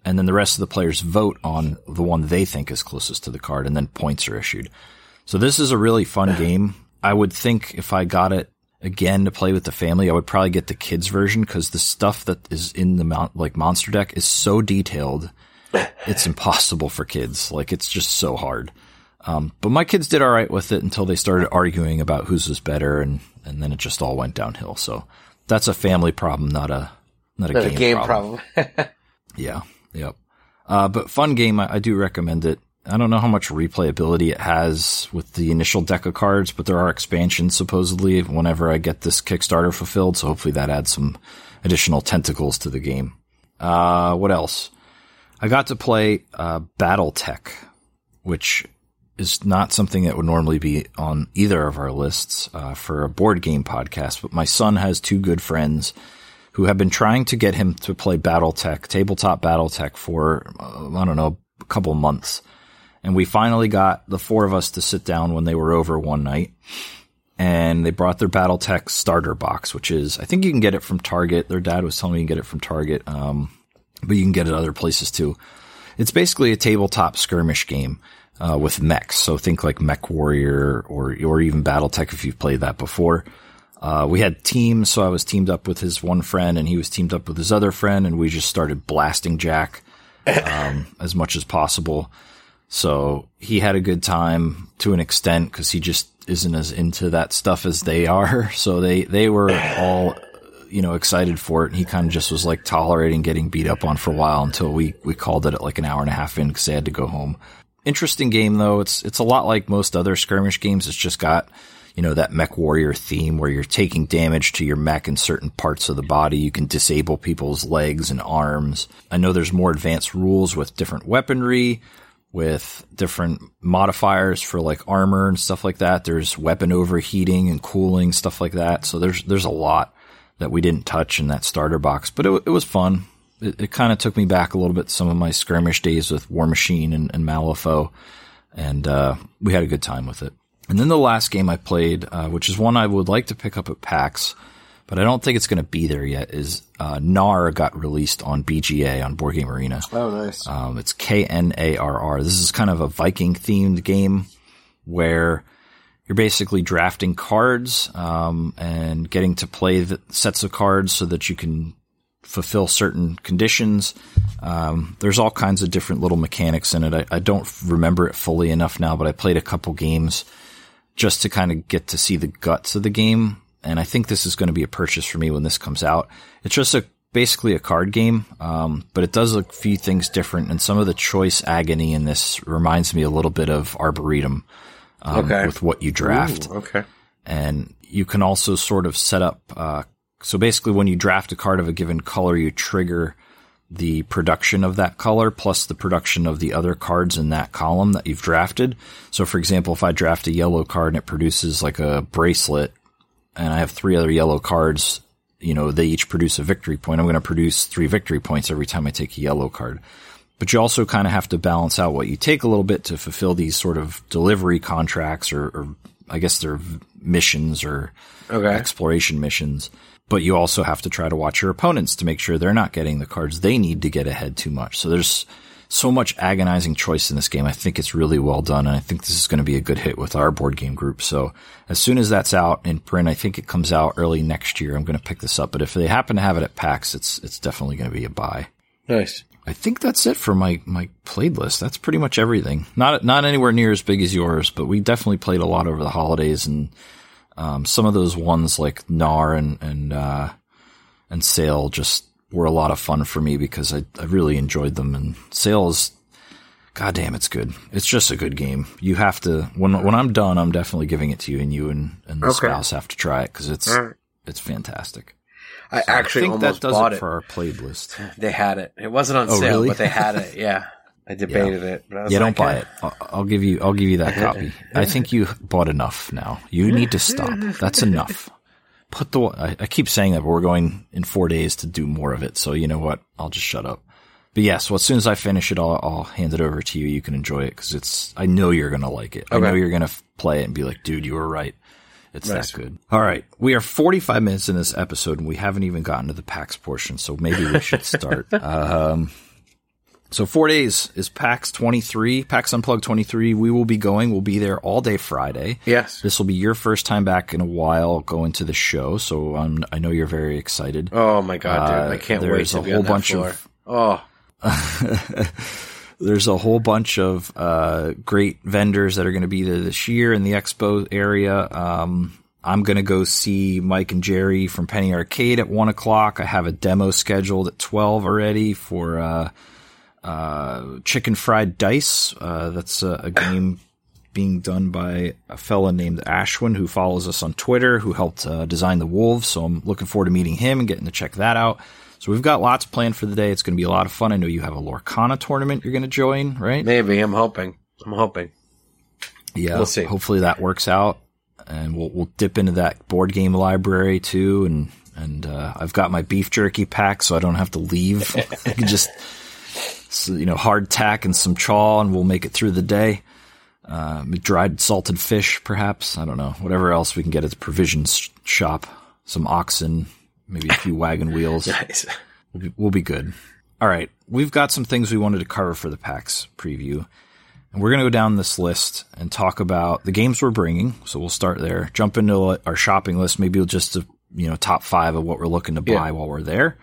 And then the rest of the players vote on the one they think is closest to the card. And then points are issued. So this is a really fun *laughs* game. I would think if I got it again to play with the family, I would probably get the kids version because the stuff that is in the like monster deck is so detailed. *laughs* It's impossible for kids. Like it's just so hard. Um, but my kids did all right with it until they started arguing about whose was better, and and then it just all went downhill. So that's a family problem, not a not a not game, a game problem. problem. *laughs* yeah, yep. Uh, but fun game. I, I do recommend it. I don't know how much replayability it has with the initial deck of cards, but there are expansions supposedly whenever I get this Kickstarter fulfilled. So hopefully that adds some additional tentacles to the game. Uh, what else? I got to play uh, BattleTech, which is not something that would normally be on either of our lists uh, for a board game podcast. But my son has two good friends who have been trying to get him to play BattleTech, tabletop BattleTech, for uh, I don't know a couple months, and we finally got the four of us to sit down when they were over one night. And they brought their BattleTech starter box, which is I think you can get it from Target. Their dad was telling me you can get it from Target, um, but you can get it other places too. It's basically a tabletop skirmish game uh, with mechs. So think like MechWarrior or or even BattleTech if you've played that before. Uh, we had teams, so I was teamed up with his one friend, and he was teamed up with his other friend, and we just started blasting Jack um, *laughs* as much as possible. So he had a good time to an extent because he just isn't as into that stuff as they are. *laughs* So they they were all you know excited for it, and he kind of just was like tolerating getting beat up on for a while until we we called it at like an hour and a half in because they had to go home. Interesting game though. It's it's a lot like most other skirmish games. It's just got you know that mech warrior theme where you're taking damage to your mech in certain parts of the body. You can disable people's legs and arms. I know there's more advanced rules with different weaponry, with different modifiers for like armor and stuff like that. There's weapon overheating and cooling stuff like that. So there's there's a lot that we didn't touch in that starter box, but it, it was fun it, it kind of took me back a little bit some of my skirmish days with Warmachine and, and Malifaux, and uh, we had a good time with it. And then the last game I played, uh, which is one I would like to pick up at PAX, but I don't think it's going to be there yet, is uh, Knarr got released on BGA on Board Game Arena. Oh, nice. Um, it's K N A R R. This is kind of a Viking themed game where you're basically drafting cards um, and getting to play the sets of cards so that you can fulfill certain conditions. Um, there's all kinds of different little mechanics in it. I, I, don't remember it fully enough now, but I played a couple games just to kind of get to see the guts of the game. And I think this is going to be a purchase for me when this comes out. It's just a basically a card game, um, but it does a few things different. And some of the choice agony in this reminds me a little bit of Arboretum um, okay. with what you draft. Ooh, okay. And you can also sort of set up uh, so basically, when you draft a card of a given color, you trigger the production of that color plus the production of the other cards in that column that you've drafted. So, for example, if I draft a yellow card and it produces like a bracelet, and I have three other yellow cards, you know, they each produce a victory point. I'm going to produce three victory points every time I take a yellow card. But you also kind of have to balance out what you take a little bit to fulfill these sort of delivery contracts or, or I guess they're missions or okay. exploration missions. But you also have to try to watch your opponents to make sure they're not getting the cards they need to get ahead too much. So there's so much agonizing choice in this game. I think it's really well done, and I think this is going to be a good hit with our board game group. So as soon as that's out in print, I think it comes out early next year. I'm going to pick this up, but if they happen to have it at PAX, it's it's definitely going to be a buy. Nice. I think that's it for my my played list. That's pretty much everything. Not not anywhere near as big as yours, but we definitely played a lot over the holidays, and um, some of those ones like Knarr and and uh, and Sail just were a lot of fun for me because I, I really enjoyed them. And Sail is, goddamn, it's good. It's just a good game. You have to when when I'm done, I'm definitely giving it to you, and you and, and the Okay. spouse have to try it because it's right. it's fantastic. I So actually I think almost that does bought it it. for our playlist. They had it. It wasn't on Oh, sale, really? but they had it. *laughs* Yeah. I debated it. But Yeah, like, don't buy it. I'll, I'll give you. I'll give you that *laughs* copy. I think you bought enough now. You need to stop. That's enough. Put the. I, I keep saying that, but we're going in four days to do more of it. So you know what? I'll just shut up. But yes, well, as soon as I finish it, I'll, I'll hand it over to you. You can enjoy it because it's. I know you're gonna like it. I know you're gonna play it and be like, dude, you were right. It's Nice. that good. All right, we are 45 minutes in this episode, and we haven't even gotten to the PAX portion. So maybe we should start. *laughs* um, so four days is PAX 23, PAX Unplugged 23. We will be going. We'll be there all day Friday. Yes. This will be your first time back in a while going to the show, so um, I know you're very excited. Oh my god, dude! Uh, I can't wait to be whole on that bunch floor. of- Oh, *laughs* There's a whole bunch of uh, great vendors that are going to be there this year in the expo area. Um, I'm going to go see Mike and Jerry from Penny Arcade at one o'clock. I have a demo scheduled at 12 already for uh, uh, Chicken Fried Dice. Uh, that's a, a game being done by a fella named Ashwin who follows us on Twitter, who helped uh, design the wolves. So I'm looking forward to meeting him and getting to check that out. So we've got lots planned for the day. It's going to be a lot of fun. I know you have a Lorcana tournament you're going to join, right? maybe I'm hoping. I'm hoping. Yeah, We'll see. Hopefully that works out, and we'll we'll dip into that board game library too. And and uh, I've got my beef jerky pack, so I don't have to leave. *laughs* I can just so, you know hard tack and some chaw, and we'll make it through the day. Uh, dried salted fish, perhaps. I don't know. Whatever else we can get at the provisions shop. Some oxen, maybe a few *laughs* wagon wheels. Nice. We'll be, we'll be good. All right. We've got some things we wanted to cover for the PAX preview. And we're going to go down this list and talk about the games we're bringing. So we'll start there. Jump into our shopping list. Maybe just, uh, you know, top five of what we're looking to buy Yeah. while we're there.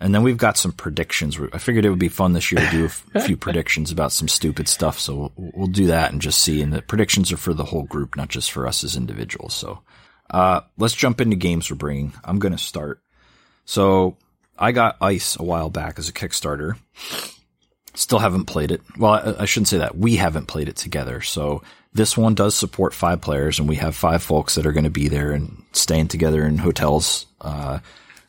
And then we've got some predictions. I figured it would be fun this year to do a *laughs* few predictions about some stupid stuff. So we'll, we'll do that and just see. And the predictions are for the whole group, not just for us as individuals. So, uh, let's jump into games we're bringing. I'm going to start. So I got Ice a while back as a Kickstarter. Still haven't played it. Well, I, I shouldn't say that. We haven't played it together. So this one does support five players, and we have five folks that are going to be there and staying together in hotels. Uh,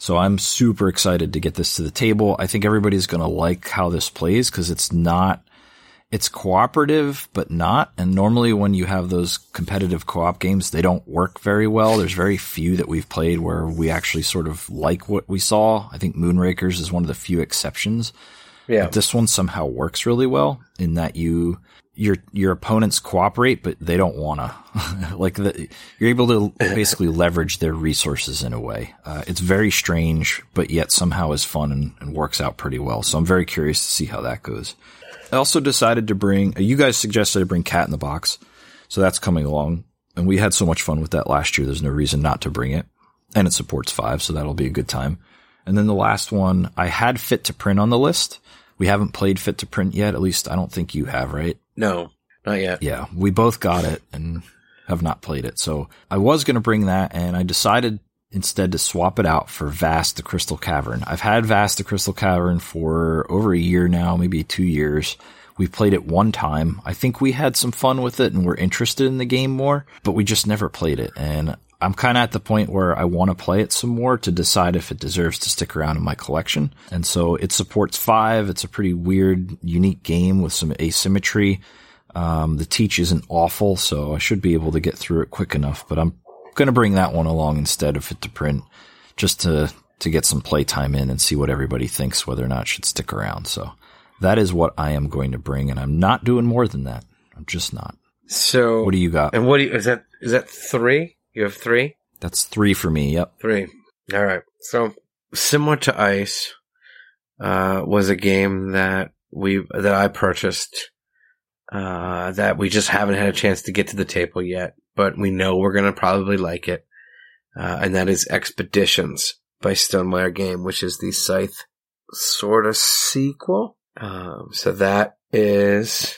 so I'm super excited to get this to the table. I think everybody's going to like how this plays because it's not it's cooperative, but not. And normally when you have those competitive co-op games, they don't work very well. There's very few that we've played where we actually sort of like what we saw. I think Moonrakers is one of the few exceptions. Yeah. But this one somehow works really well in that you, your, your opponents cooperate, but they don't wanna. *laughs* like the, you're able to basically *laughs* leverage their resources in a way. Uh, it's very strange, but yet somehow is fun and, and works out pretty well. So I'm very curious to see how that goes. I also decided to bring, you guys suggested to bring Cat in the Box. So that's coming along. And we had so much fun with that last year. There's no reason not to bring it. And it supports five, so that'll be a good time. And then the last one, I had Fit to Print on the list. We haven't played Fit to Print yet. At least I don't think you have, right? No, not yet. Yeah, we both got it and have not played it. So I was going to bring that and I decided instead to swap it out for Vast the Crystal Cavern. I've had Vast the Crystal Cavern for over a year now, maybe two years. We've played it one time. I think we had some fun with it and we're interested in the game more, but we just never played it. And I'm kind of at the point where I want to play it some more to decide if it deserves to stick around in my collection. And so it supports five. It's a pretty weird, unique game with some asymmetry. Um, the teach isn't awful, so I should be able to get through it quick enough, but I'm going to bring that one along instead of it to print just to, to get some playtime in and see what everybody thinks, whether or not it should stick around. So that is what I am going to bring, and I'm not doing more than that. I'm just not. So What do you got? And what do you, is that? Is that three? You have three? That's three for me. Yep. Three. All right. So similar to Ice, uh, was a game that we that I purchased. Uh, that we just haven't had a chance to get to the table yet, but we know we're gonna probably like it. Uh, and that is Expeditions by Stonemaier Game, which is the Scythe sort of sequel. Um, so that is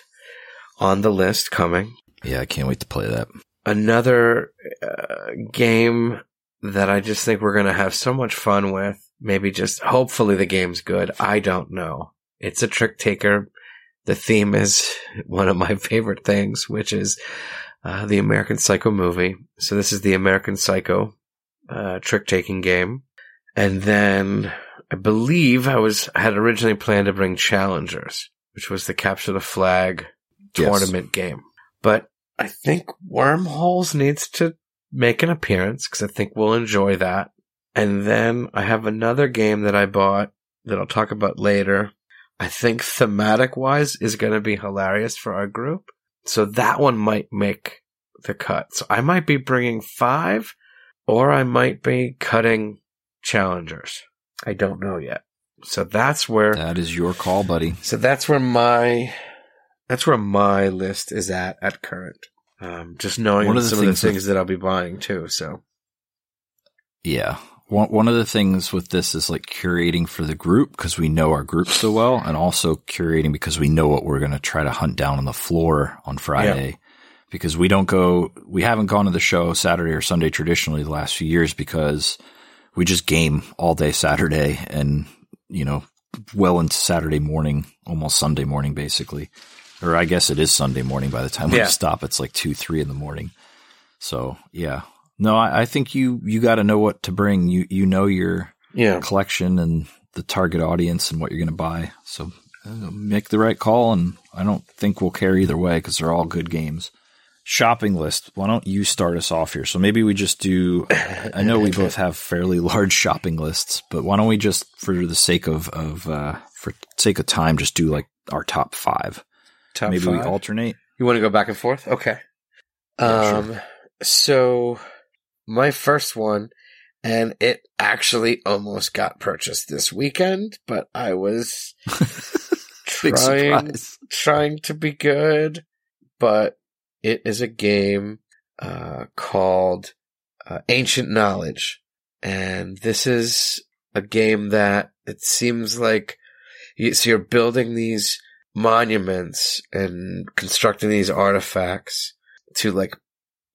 on the list coming. Yeah, I can't wait to play that. Another uh, game that I just think we're going to have so much fun with. Maybe just hopefully the game's good. I don't know. It's a trick taker. The theme is *laughs* one of my favorite things, which is uh, the American Psycho movie. So this is the American Psycho uh, trick taking game. And then I believe I was had originally planned to bring Challengers, which was the capture the flag Yes. tournament game. But I think Wormholes needs to make an appearance because I think we'll enjoy that. And then I have another game that I bought that I'll talk about later. I think thematic wise is going to be hilarious for our group. So that one might make the cut. So I might be bringing five or I might be cutting challengers. I don't know yet. So that's where That is your call, buddy. so that's where my that's where my list is at at current. Um, just knowing One of the some of the things with- that I'll be buying too. So Yeah. One, one of the things with this is like curating for the group because we know our group so well and also curating because we know what we're going to try to hunt down on the floor on Friday because we don't go, we haven't gone to the show Saturday or Sunday traditionally the last few years because we just game all day Saturday and, you know, well into Saturday morning, almost Sunday morning, basically. Or I guess it is Sunday morning by the time we Yeah. stop. It's like two, three in the morning. So yeah, no, I, I think you you got to know what to bring. You you know your yeah, collection and the target audience and what you're going to buy. So uh, make the right call, and I don't think we'll care either way because they're all good games. Shopping list. Why don't you start us off here? So maybe we just do. I know we both have fairly large shopping lists, but why don't we just, for the sake of of uh, for sake of time, just do like our top five. Top maybe five. we alternate. you want to go back and forth? Okay. Yeah, sure. um. So my first one, and it actually almost got purchased this weekend, but I was *laughs* trying trying to be good, but it is a game uh, called uh, Ancient Knowledge, and this is a game that it seems like you, so you're building these monuments and constructing these artifacts to like,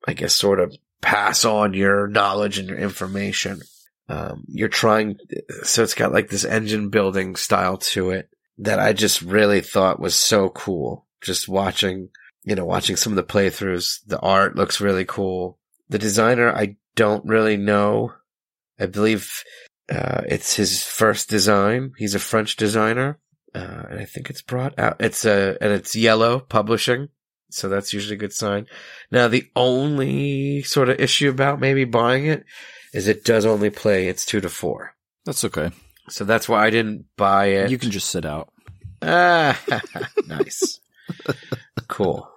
I guess, sort of pass on your knowledge and your information. Um, you're trying, so it's got like this engine building style to it that I just really thought was so cool. Just watching, you know, watching some of the playthroughs, the art looks really cool. The designer, I don't really know. I believe, uh, it's his first design. He's a French designer. Uh, and I think it's brought out, it's a, and it's Iello publishing. So that's usually a good sign. Now, the only sort of issue about maybe buying it is it does only play, it's two to four. That's okay. So that's why I didn't buy it. You can just sit out. Ah, *laughs* nice. cool.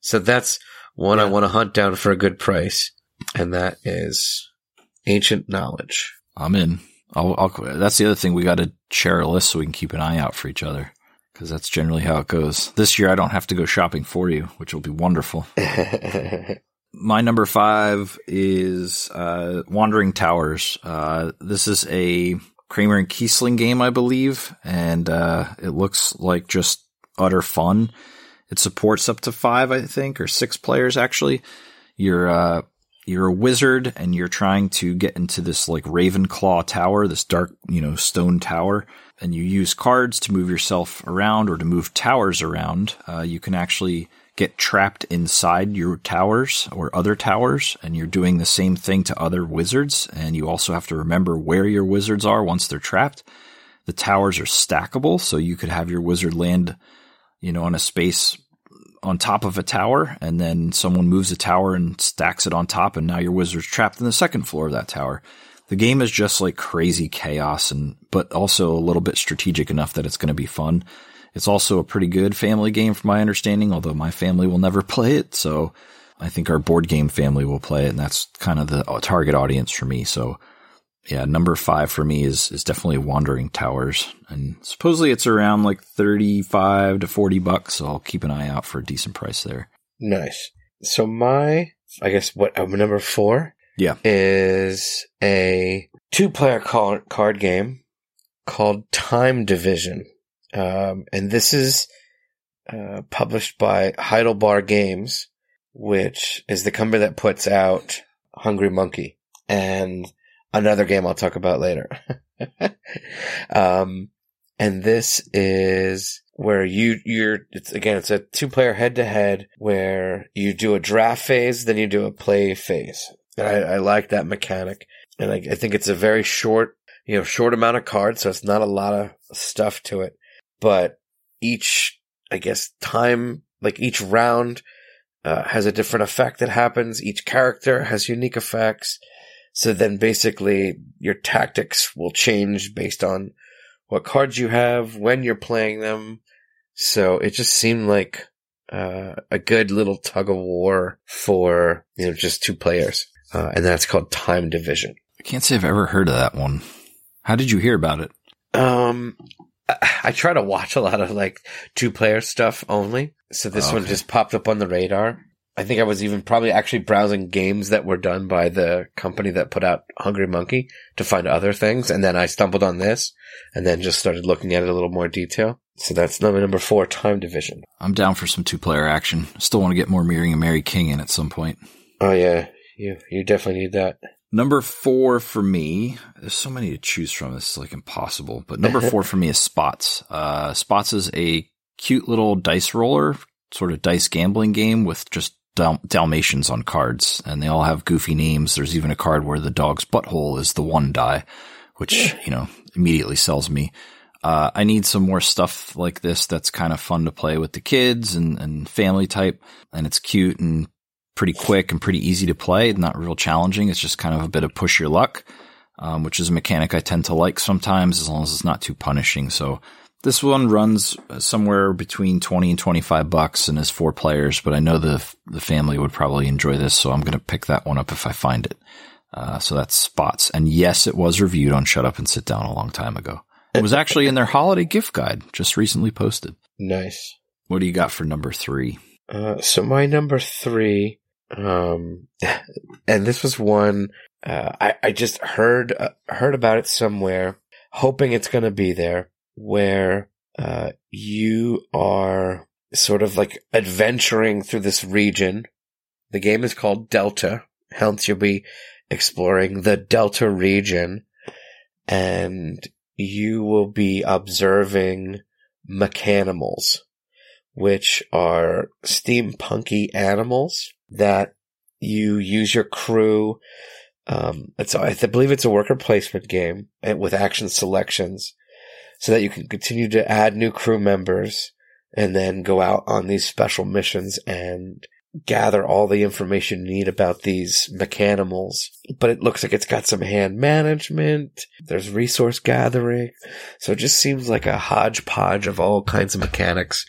So that's one I want to hunt down for a good price, and that is Ancient Knowledge. I'm in. I'll, I'll, that's the other thing. We got to share a list so we can keep an eye out for each other because that's generally how it goes. This year, I don't have to go shopping for you, which will be wonderful. *laughs* My number five is uh, Wandering Towers. Uh, this is a Kramer and Kiesling game, I believe, and uh, it looks like just utter fun. It supports up to five, I think, or six players actually. You're uh, you're a wizard and you're trying to get into this like Ravenclaw tower, this dark, you know, stone tower, and you use cards to move yourself around or to move towers around. Uh, you can actually get trapped inside your towers or other towers, and you're doing the same thing to other wizards. And you also have to remember where your wizards are once they're trapped. The towers are stackable, so you could have your wizard land, you know, on a space on top of a tower, and then someone moves a tower and stacks it on top, and now your wizard's trapped in the second floor of that tower. The game is just like crazy chaos, and but also a little bit strategic enough that it's going to be fun. It's also a pretty good family game, from my understanding. Although my family will never *laughs* play it, so I think our board game family will play it, and that's kind of the target audience for me. So yeah, number five for me is is definitely Wandering Towers, and supposedly it's around like thirty five to forty bucks. So I'll keep an eye out for a decent price there. Nice. So my, I guess what uh, number four Yeah. is a two-player card card game called Time Division, um, and this is uh, published by Heidelbar Games, which is the company that puts out Hungry Monkey and another game I'll talk about later. *laughs* um, and this is where you you're it's again it's a two player head to head where you do a draft phase then you do a play phase. And I, I like that mechanic, and I, I think it's a very short you know short amount of cards, so it's not a lot of stuff to it, but each I guess time like each round uh, has a different effect that happens. Each character has unique effects. So then basically your tactics will change based on what cards you have, when you're playing them. So it just seemed like uh, a good little tug of war for, you know, just two players. Uh, and that's called Time Division. I can't say I've ever heard of that one. How did you hear about it? Um, I, I try to watch a lot of like two player stuff only. So this one just popped up on the radar. I think I was even probably actually browsing games that were done by the company that put out Hungry Monkey to find other things. And then I stumbled on this and then just started looking at it a little more detail. So that's number number four, Time Division. I'm down for some two player action. Still want to get more Miri and Mary King in at some point. Oh yeah, you, you definitely need that. Number four for me, there's so many to choose from. It's like impossible. But number *laughs* four for me is Spots. Uh, Spots is a cute little dice roller, sort of dice gambling game with just Dal- Dalmatians on cards, and they all have goofy names. There's even a card where the dog's butthole is the one die, which you know immediately sells me. Uh, I need some more stuff like this that's kind of fun to play with the kids and, and family type, and it's cute and pretty quick and pretty easy to play. Not real challenging. It's just kind of a bit of push your luck, um, which is a mechanic I tend to like sometimes as long as it's not too punishing. So this one runs somewhere between 20 and 25 bucks and is four players, but I know the, the family would probably enjoy this. So I'm going to pick that one up if I find it. Uh, so that's spots. And yes, it was reviewed on Shut Up and Sit Down a long time ago. It was actually in their holiday gift guide just recently posted. Nice. What do you got for number three? Uh, so my number three, um, *laughs* and this was one, uh, I, I just heard, uh, heard about it somewhere, hoping it's going to be there, where, uh, you are sort of like adventuring through this region. The game is called Delta, hence you'll be exploring the Delta region, and you will be observing mechanimals which are steampunky animals that you use your crew. Um, it's, I believe it's a worker placement game with action selections so that you can continue to add new crew members and then go out on these special missions and gather all the information you need about these mechanimals. But it looks like it's got some hand management. There's resource gathering. So it just seems like a hodgepodge of all kinds of mechanics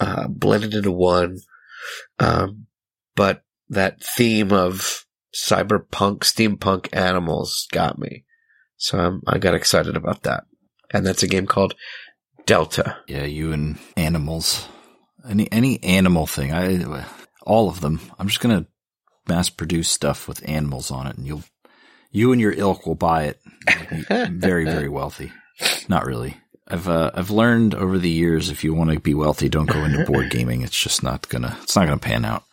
uh, blended into one. Um, but that theme of cyberpunk, steampunk animals got me. So I'm, I got excited about that. And that's a game called Delta. Yeah, you and animals. Any any animal thing. I all of them. I'm just gonna mass produce stuff with animals on it, and you'll you and your ilk will buy it. *laughs* Very very wealthy. Not really. I've uh, I've learned over the years if you want to be wealthy, don't go into board *laughs* gaming. It's just not gonna it's not gonna pan out.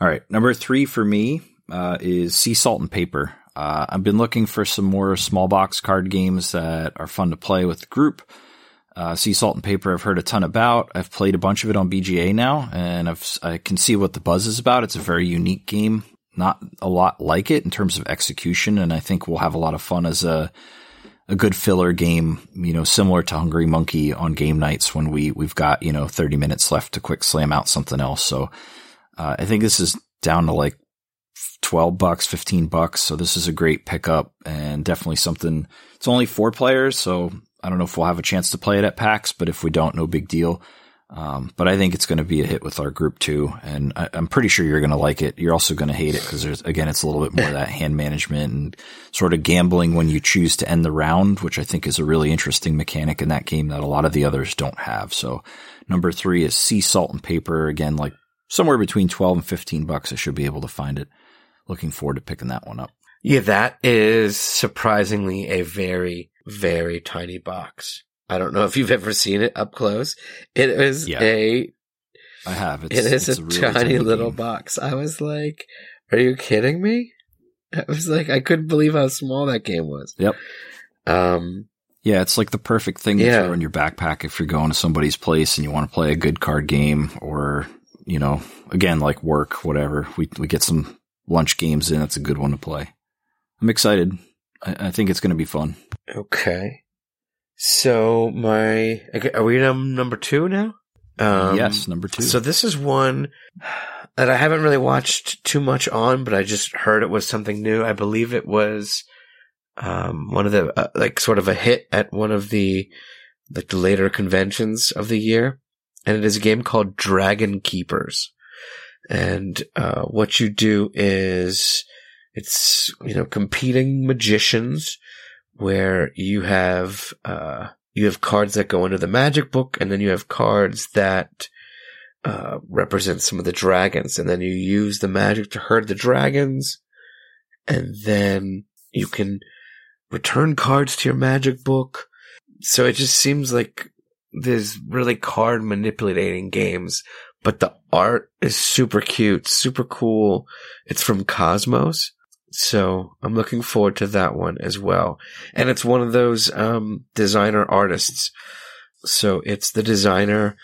All right, number three for me uh, is Sea Salt and Paper. Uh, I've been looking for some more small box card games that are fun to play with the group. Uh, sea Salt and Paper, I've heard a ton about. I've played a bunch of it on BGA now, and I've I can see what the buzz is about. It's a very unique game, not a lot like it in terms of execution, and I think we'll have a lot of fun as a a good filler game. You know, similar to Hungry Monkey on game nights when we we've got you know thirty minutes left to quick slam out something else. So uh, I think this is down to like 12 bucks, 15 bucks. So this is a great pickup and definitely something. It's only four players. So I don't know if we'll have a chance to play it at PAX, but if we don't, no big deal. Um, but I think it's going to be a hit with our group too, and I, am pretty sure you're going to like it. You're also going to hate it because there's again, it's a little bit more that *laughs* hand management and sort of gambling when you choose to end the round, which I think is a really interesting mechanic in that game that a lot of the others don't have. So number three is Sea Salt and Paper. Again, like somewhere between 12 and 15 bucks. I should be able to find it. Looking forward to picking that one up. Yeah, that is surprisingly a very, very tiny box. I don't know if you've ever seen it up close. It is yeah, a. I have. It's, it is a, a really tiny, tiny little game. box. I was like, "Are you kidding me?" I was like, I couldn't believe how small that game was. Yep. Um. Yeah, it's like the perfect thing to yeah. throw in your backpack if you're going to somebody's place and you want to play a good card game, or you know, again, like work, whatever. We we get some lunch games in. That's a good one to play. I'm excited. I, I think it's going to be fun. Okay. So my are we on number two now? Um, yes, number two. So this is one that I haven't really watched too much on, but I just heard it was something new. I believe it was um, one of the uh, like sort of a hit at one of the like the later conventions of the year, and it is a game called Dragon Keepers. And uh, what you do is it's you know competing magicians where you have uh, you have cards that go into the magic book, and then you have cards that uh, represent some of the dragons, and then you use the magic to herd the dragons, and then you can return cards to your magic book. So it just seems like there's really card manipulating games, but the art is super cute, super cool. It's from Kosmos. So I'm looking forward to that one as well. And it's one of those um, designer artists. So it's the designer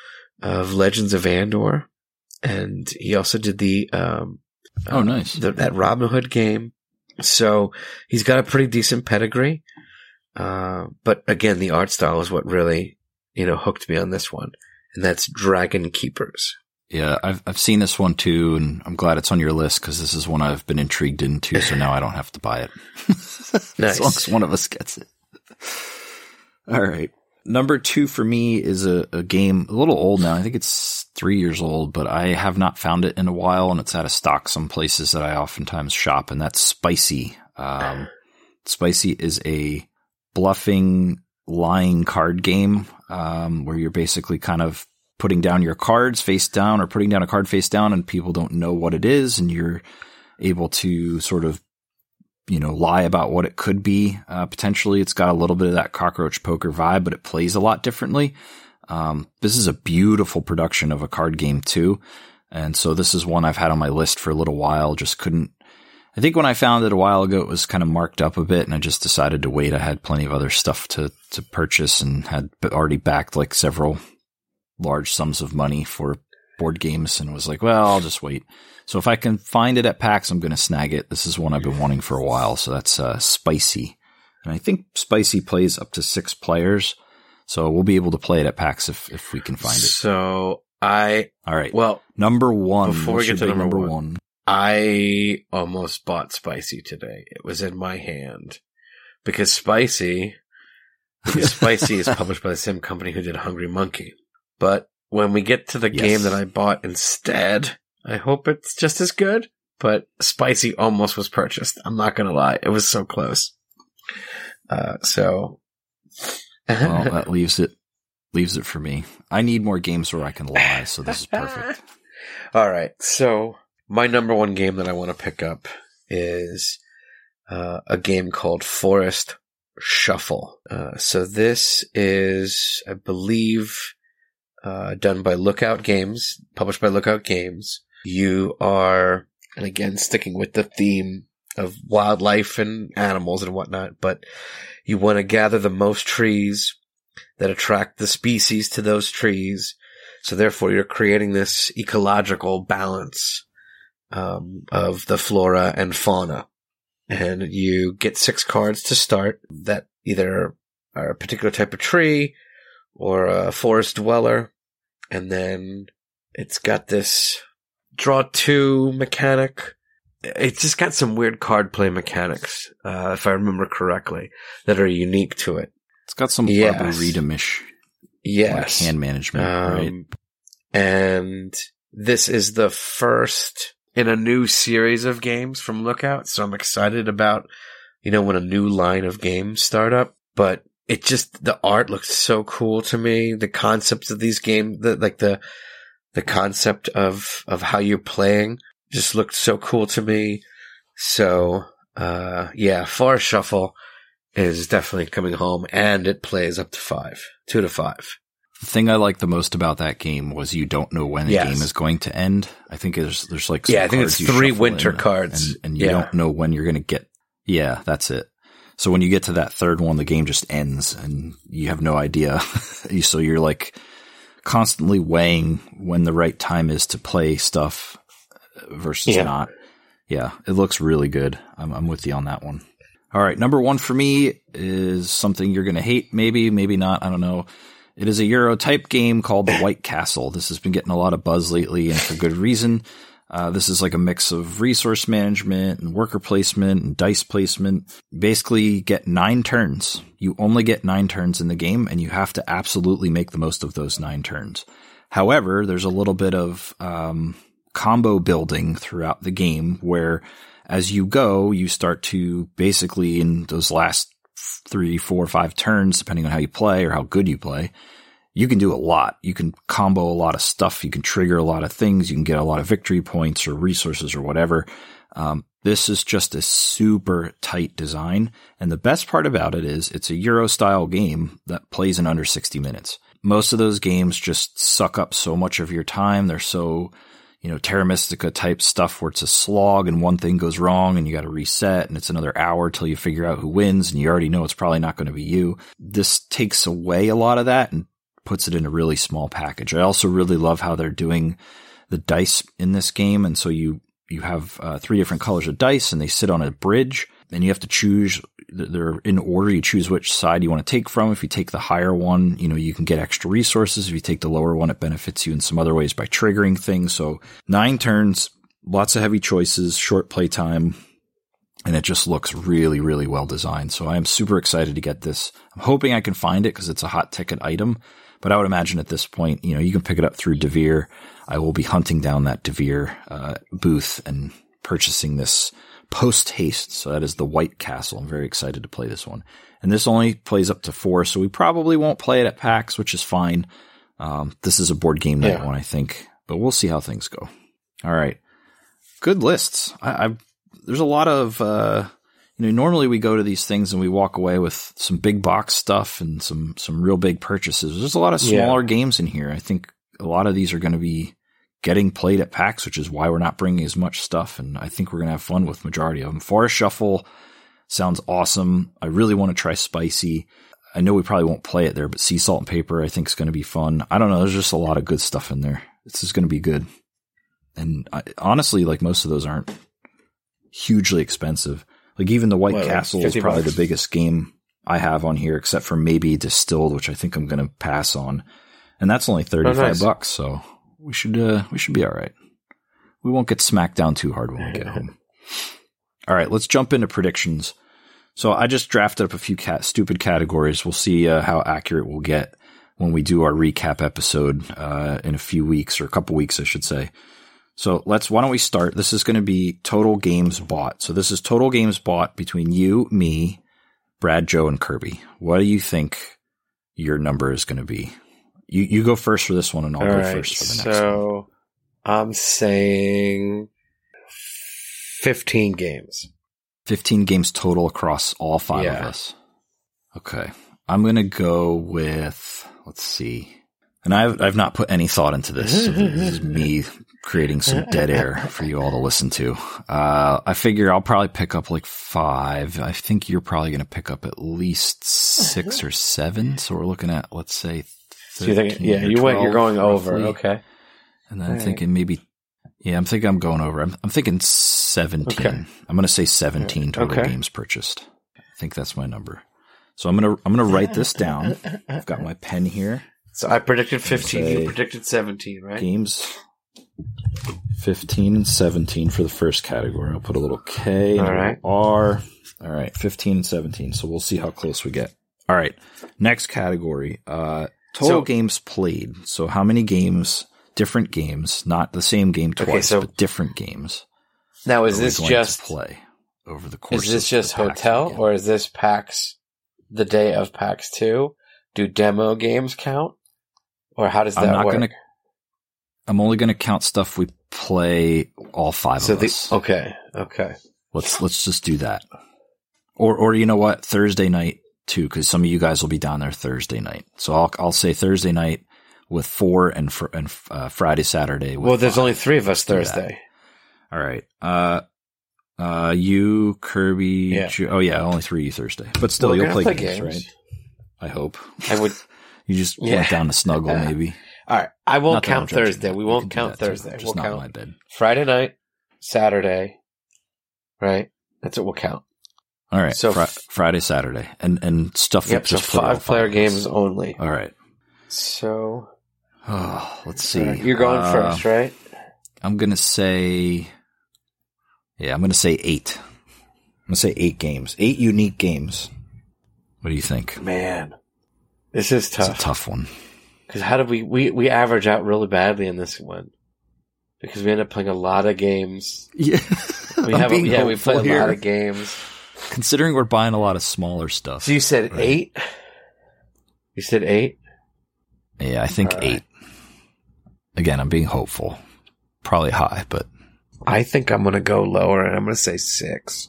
of Legends of Andor, and he also did the um, oh nice the, that Robin Hood game. So he's got a pretty decent pedigree. Uh, but again, the art style is what really you know hooked me on this one, and that's Dragon Keepers. Yeah, I've I've seen this one too, and I'm glad it's on your list because this is one I've been intrigued into. So now I don't have to buy it, nice. *laughs* as long as one of us gets it. All right, number two for me is a, a, game a little old now. I think it's three years old, but I have not found it in a while, and it's out of stock some places that I oftentimes shop, and that's Spicy. Um, Spicy is a bluffing, lying card game um, where you're basically kind of putting down your cards face down or putting down a card face down and people don't know what it is and you're able to sort of you know lie about what it could be uh, potentially it's got a little bit of that cockroach poker vibe but it plays a lot differently um, this is a beautiful production of a card game too and so this is one i've had on my list for a little while just couldn't I think when I found it a while ago, it was kind of marked up a bit, and I just decided to wait. I had plenty of other stuff to to purchase, and had already backed like several large sums of money for board games and was like, well, I'll just wait. So if I can find it at PAX, I'm going to snag it. This is one I've been wanting for a while. So that's uh, Spicy. And I think Spicy plays up to six players. So we'll be able to play it at PAX if, if we can find it. So I. All right. Well, number one. Before we get to number, number one, one, I almost bought Spicy today. It was in my hand because Spicy, because *laughs* Spicy is published by the same company who did Hungry Monkey. But when we get to the yes. game that I bought instead, I hope it's just as good. But Spicy almost was purchased. I'm not gonna lie, it was so close. Uh, so, well, *laughs* that leaves it leaves it for me. I need more games where I can lie, so this is perfect. *laughs* All right, so my number one game that I want to pick up is uh, a game called Forest Shuffle. Uh, so this is, I believe, uh, done by Lookout Games, published by Lookout Games. You are, and again, sticking with the theme of wildlife and animals and whatnot, but you want to gather the most trees that attract the species to those trees. So therefore you're creating this ecological balance, um, of the flora and fauna. And you get six cards to start that either are a particular type of tree or a forest dweller. And then it's got this draw two mechanic. It's just got some weird card play mechanics, uh, if I remember correctly, that are unique to it. It's got some yes. Arboretum-ish yes. like hand management, um, right? and this is the first in a new series of games from Lookout. So I'm excited about, you know, when a new line of games start up, but it just, the art looks so cool to me. The concepts of these games, the, like the, the concept of, of how you're playing just looked so cool to me. So, uh, yeah, Forest Shuffle is definitely coming home and it plays up to five, two to five. The thing I like the most about that game was you don't know when the Yes. game is going to end. I think there's there's like some Yeah, I think it's three winter in, cards. and, and you Yeah. don't know when you're going to get. Yeah, that's it. So when you get to that third one, the game just ends, and you have no idea. *laughs* So you're like constantly weighing when the right time is to play stuff versus Yeah. not. Yeah, it looks really good. I'm, I'm with you on that one. All right, number one for me is something you're going to hate, maybe, maybe not. I don't know. It is a Euro type game called The White Castle. This has been getting a lot of buzz lately, and for good reason. Uh, this is like a mix of resource management and worker placement and dice placement. Basically, get nine turns. You only get nine turns in the game, and you have to absolutely make the most of those nine turns. However, there's a little bit of um, combo building throughout the game where as you go, you start to basically in those last three, four, five turns, depending on how you play or how good you play, you can do a lot. You can combo a lot of stuff. You can trigger a lot of things. You can get a lot of victory points or resources or whatever. Um, this is just a super tight design. And the best part about it is it's a Euro style game that plays in under 60 minutes. Most of those games just suck up so much of your time. They're so, you know, Terra Mystica type stuff where it's a slog and one thing goes wrong and you got to reset and it's another hour till you figure out who wins and you already know it's probably not going to be you. This takes away a lot of that and puts it in a really small package. I also really love how they're doing the dice in this game. And so you, you have uh, three different colors of dice and they sit on a bridge and you have to choose they're in order. You choose which side you want to take from. If you take the higher one, you know, you can get extra resources. If you take the lower one, it benefits you in some other ways by triggering things. So nine turns, lots of heavy choices, short play time, and it just looks really, really well designed. So I am super excited to get this. I'm hoping I can find it because it's a hot ticket item. But I would imagine at this point, you know, you can pick it up through Devir. I will be hunting down that Devir uh, booth and purchasing this post haste. So that is the White Castle. I'm very excited to play this one. And this only plays up to four, so we probably won't play it at PAX, which is fine. Um, this is a board game night Yeah. one, I think, but we'll see how things go. All right, good lists. I, I've there's a lot of uh, you know. Normally we go to these things and we walk away with some big box stuff and some some real big purchases. There's a lot of Yeah. smaller games in here. I think a lot of these are going to be getting played at PAX, which is why we're not bringing as much stuff. And I think we're going to have fun with majority of them. Forest Shuffle sounds awesome. I really want to try Spicy. I know we probably won't play it there, but Sea Salt and Paper I think is going to be fun. I don't know. There's just a lot of good stuff in there. This is going to be good. And I, honestly, like most of those aren't hugely expensive. Like even the White What, like Castle is probably bucks? the biggest game I have on here, except for maybe Distilled, which I think I'm going to pass on. And that's only 35 Oh, nice. bucks. So we should, uh, we should be all right. We won't get smacked down too hard when we get *laughs* home. All right, let's jump into predictions. So I just drafted up a few cat- stupid categories. We'll see uh, how accurate we'll get when we do our recap episode uh, in a few weeks or a couple weeks, I should say. So let's. Why don't we start? This is going to be total games bought. So this is total games bought between you, me, Brad, Joe, and Kirby. What do you think your number is going to be? You you go first for this one, and I'll All go right, first for the next one. so I'm saying 15 games. 15 games total across all five of us. Okay. I'm going to go with, let's see. And I've, I've not put any thought into this. So this is me creating some dead air *laughs* for you all to listen to. Uh, I figure I'll probably pick up like five. I think you're probably going to pick up at least six or seven. So we're looking at, let's say, So you think, yeah, you went, you're 12 going over. Okay. And then I'm Alright. thinking maybe, yeah, I'm thinking I'm going over. I'm, I'm thinking 17. Okay. I'm going to say 17 total Okay. games purchased. I think that's my number. So I'm going to, I'm going to write this down. I've got my pen here. So I predicted 15. say- You predicted 17, right? Games 15 and 17 for the first category. I'll put a little K and All right. R. All right, 15 and 17. So we'll see how close we get. All right. Next category. Uh total So- games played. So how many games different games, not the same game twice, Okay, so- but different games. Now, is this just play over the course? is this just hotel weekend? or is this PAX the day of PAX two? Do demo games count, or how does I'm that not work? gonna- I'm only going to count stuff we play all five so of the us. okay, okay, Let's let's just do that. Or or you know what? Thursday night too, because some of you guys will be down there Thursday night. So I'll I'll say Thursday night with four and fr- and uh, Friday Saturday. With well, there's five. only three of us Thursday. all right. Uh, uh, you Kirby. Yeah. Ju- oh yeah, only three you Thursday, but still We're you'll gonna play, games, right? I hope. I would. *laughs* You just Yeah. went down to snuggle, *laughs* maybe. All right, I won't Not count Thursday. We won't count Thursday. Just We'll not count my bed. Friday night, Saturday. Right, that's what we'll count. All right. So- Fri- Friday, Saturday, and and stuff. Yep, so five player us. games only. All right. So Oh, *sighs* let's see. Alright, you're going Uh, first, right? I'm gonna say, yeah, I'm gonna say eight. I'm gonna say eight games, eight unique games. What do you think? Man, this is It's a tough. tough one. Because how did we, we we average out really badly in this one? Because we end up playing a lot of games. Yeah, *laughs* We have being yeah we play a lot of games. Considering we're buying a lot of smaller stuff. So you said Right. eight. You said eight. yeah, I think All right. eight. Again, I'm being hopeful. Probably high, but I think I'm gonna go lower, and I'm gonna say six.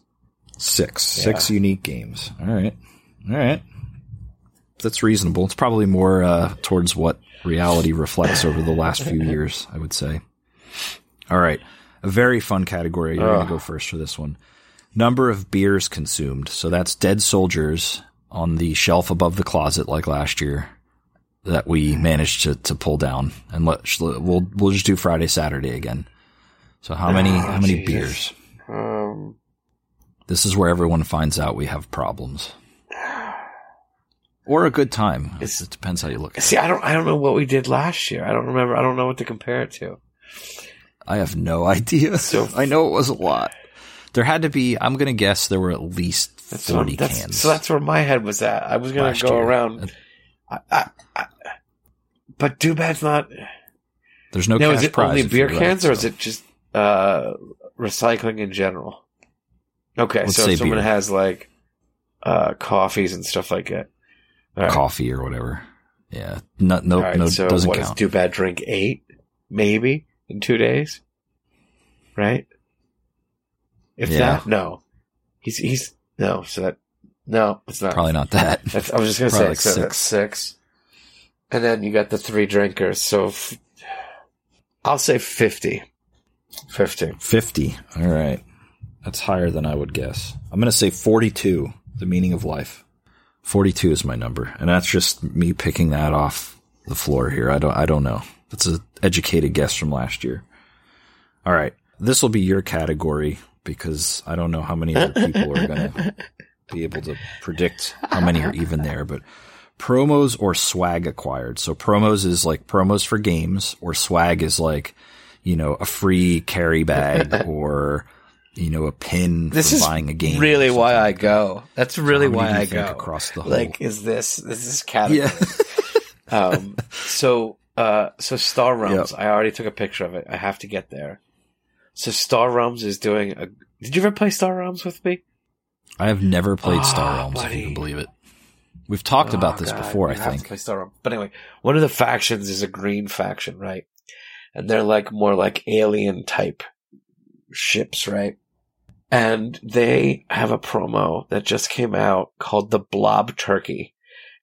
six, Yeah. six unique games. All right, all right. That's reasonable. It's probably more uh, towards what reality reflects over the last few years, I would say. All right. A very fun category. You're going to go first for this one. Number of beers consumed. So that's dead soldiers on the shelf above the closet like last year that we managed to, to pull down and let, we'll, we'll just do Friday, Saturday again. So how many, Oh, how many Jesus. beers? Um, This is where everyone finds out we have problems. Or a good time. It's- it depends how you look at it. see, I don't I don't know what we did last year. I don't remember. I don't know what to compare it to. I have no *laughs* idea. So- I know it was a lot. There had to be. I'm going to guess there were at least That's forty what, cans. So that's where my head was at. I was gonna go year. around. I, I, I, but too bad's not. There's no. now, is it only beer you're right, cans, or is it just uh, recycling in general? Okay, Let's so if someone beer. has like uh, coffees and stuff like that. All right. coffee or whatever? Yeah. No. No. Right, no. so doesn't what count. do bad drink eight, maybe in two days, right? If Yeah. that, no, he's he's no. So that no, it's not. Probably not that. That's, I was just gonna Probably say like so that's six, and then you got the three drinkers. So f- I'll say fifty. Fifty. Fifty. All right. That's higher than I would guess. I'm going to say forty-two. The meaning of life. Forty-two is my number, and that's just me picking that off the floor here. I don't. I don't know. That's an educated guess from last year. All right. This will be your category because I don't know how many other people are going to be able to predict how many are even there, but promos or swag acquired. So promos is like promos for games or swag is like, you know, a free carry bag *laughs* or, you know, a pin This for is buying a game. really why I go. That's really why I go across the whole. Like, is this this is category? yeah. *laughs* um, so, uh, so Star Realms. I already took a picture of it. I have to get there. So Star Realms is doing a. Did you ever play Star Realms with me? I have never played Star Ah, Realms, if buddy. you can believe it. We've talked about Oh, this God, before, I you have to think. play Star Realms. But anyway, one of the factions is a green faction, right? And they're like more like alien type ships, right? And they have a promo that just came out called the Blob Turkey.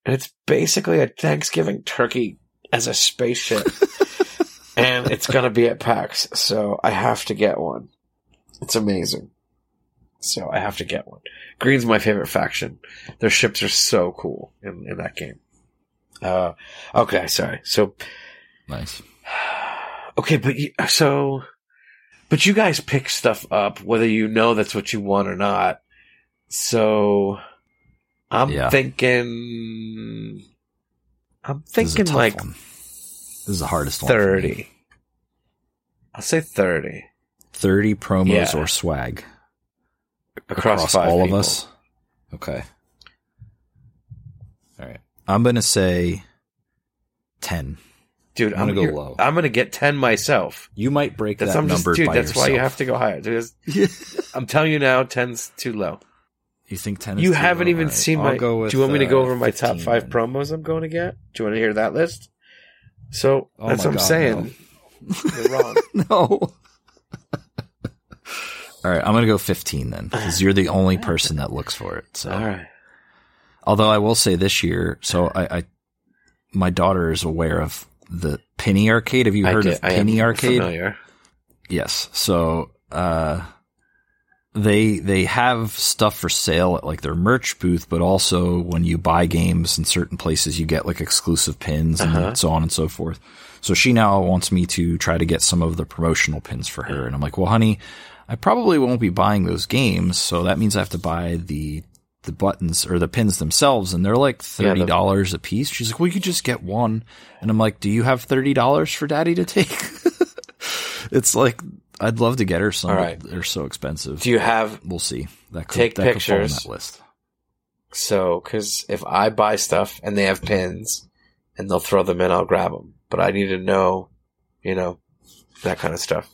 And it's basically a Thanksgiving turkey as a spaceship. *laughs* and it's going to be at PAX. So I have to get one. It's amazing. So I have to get one. Green's my favorite faction. Their ships are so cool in, in that game. Uh, okay, sorry. So, Nice. *sighs* okay, but you, so, but you guys pick stuff up whether you know that's what you want or not. So, I'm Yeah. thinking, I'm This is a thinking like one. This is the hardest one. 30. I'll say 30 30 promos Yeah. or swag across, five all people. of us. Okay. All right. I'm going to say 10. Dude, I'm I'm, gonna go low. I'm gonna get ten myself. You might break That's that I'm just number dude. by That's why you have to go higher. Because *laughs* I'm telling you now, 10's too low. You think ten? You too haven't low? even Alright, seen I'll my. Go with, do you want me to go uh, over my top five then. promos I'm going to get? Do you want to hear that list? So Oh that's my what I'm God, saying. You're wrong. *laughs* No. *laughs* All right, I'm gonna go 15 then, because you're the only person that looks for it. So, All right. although I will say this year, so I, I my daughter is aware of the Penny Arcade. Have you heard did- of Penny Arcade? Familiar. Yes. So, uh, they they have stuff for sale at like their merch booth, but also when you buy games in certain places, you get like exclusive pins and Uh-huh. so on and so forth. So she now wants me to try to get some of the promotional pins for her, and I'm like, well, honey, I probably won't be buying those games, so that means I have to buy the the buttons or the pins themselves, and they're like Yeah, thirty dollars a piece. She's like, well, you could just get one, and I'm like, do you have thirty dollars for Daddy to take? *laughs* it's like I'd love to get her some, but right. they're so expensive. Do you have we'll see. That could Take that could fall on pictures. that list. so because if I buy stuff and they have pins and they'll throw them in, I'll grab them. But I need to know, you know, that kind of stuff.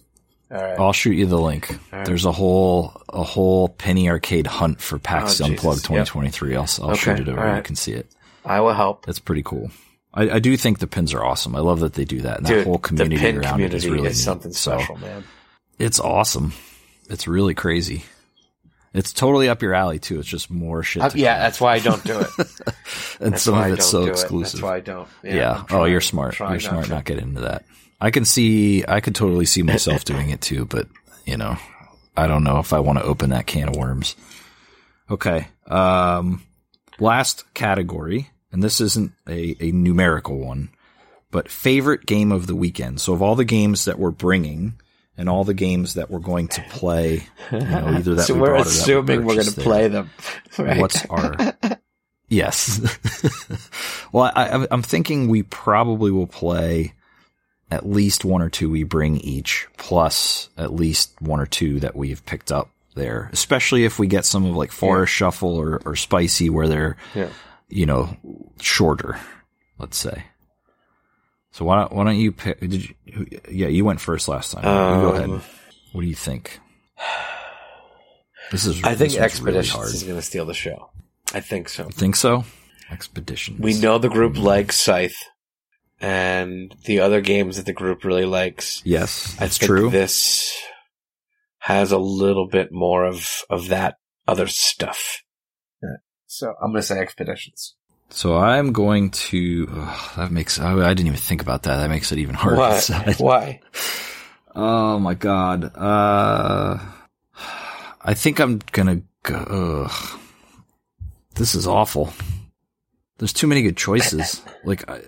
All right. I'll shoot you the link. Right. There's a whole a whole penny arcade hunt for PAX Oh, Unplugged Jesus. Yep. 2023. I'll I'll Okay. shoot it over. Right. You can see it. I will help. That's pretty cool. I, I do think the pins are awesome. I love that they do that, and Dude, that whole community the pin around community it is really neat. something So, special, man. it's awesome. It's really crazy. It's totally up your alley too. It's just more shit. Uh, yeah, that's why I don't do it. *laughs* and That's some of it's so exclusive. It. That's why I don't. Yeah. I'm oh, you're smart. You're smart to. not getting into that. I can see. I could totally see myself *laughs* doing it too, but you know, I don't know if I want to open that can of worms. Okay. Um, last category, and this isn't a, a numerical one, but favorite game of the weekend. So of all the games that we're bringing. And all the games that we're going to play, you know, either that *laughs* so we we're that we assuming we're going to play them. *laughs* Right? What's our? yes. well, I, I- I'm thinking we probably will play at least one or two we bring each, plus at least one or two that we've picked up there. Especially if we get some of like Forest Shuffle or, or Spicy, where they're Yeah. you know shorter. Let's say. So why don't, why don't you pick? Did you? Yeah, you went first last time. you go ahead. Um, What do you think? This is. I think one's really is going to steal the show. I think so. Think so? Expeditions. We know the group likes Scythe, and the other games that the group really likes. Yes, I that's think true. This has a little bit more of of that other stuff. So I'm going to say Expeditions. so I'm going to. ugh, that makes. I, I didn't even think about that. That makes it even harder. Why? decide. Why? *laughs* Oh my god. Uh, I think I'm gonna go. Ugh. This is awful. There's too many good choices. like, I,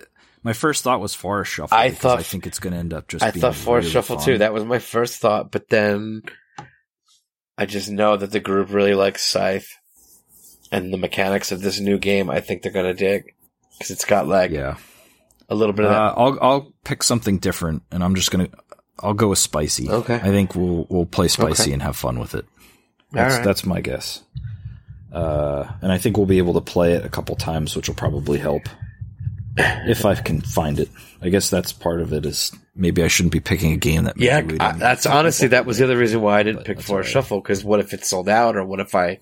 my first thought was Forest Shuffle. I because thought- I think it's gonna end up just. I being thought Forest really Shuffle fun. too. That was my first thought, but then I just know that the group really likes Scythe, and the mechanics of this new game. I think they're going to dig because it's got like Yeah. a little bit of that. Uh, I'll I'll pick something different, and I'm just gonna. I'll go with spicy. Okay. I think we'll we'll play spicy Okay. and have fun with it. That's right. that's my guess. Uh, and I think we'll be able to play it a couple times, which will probably help if I can find it. I guess that's part of it. Is maybe I shouldn't be picking a game that. maybe Yeah, we I, that's honestly that was the other reason why I didn't But pick all right. Shuffle because what if it's sold out or what if I,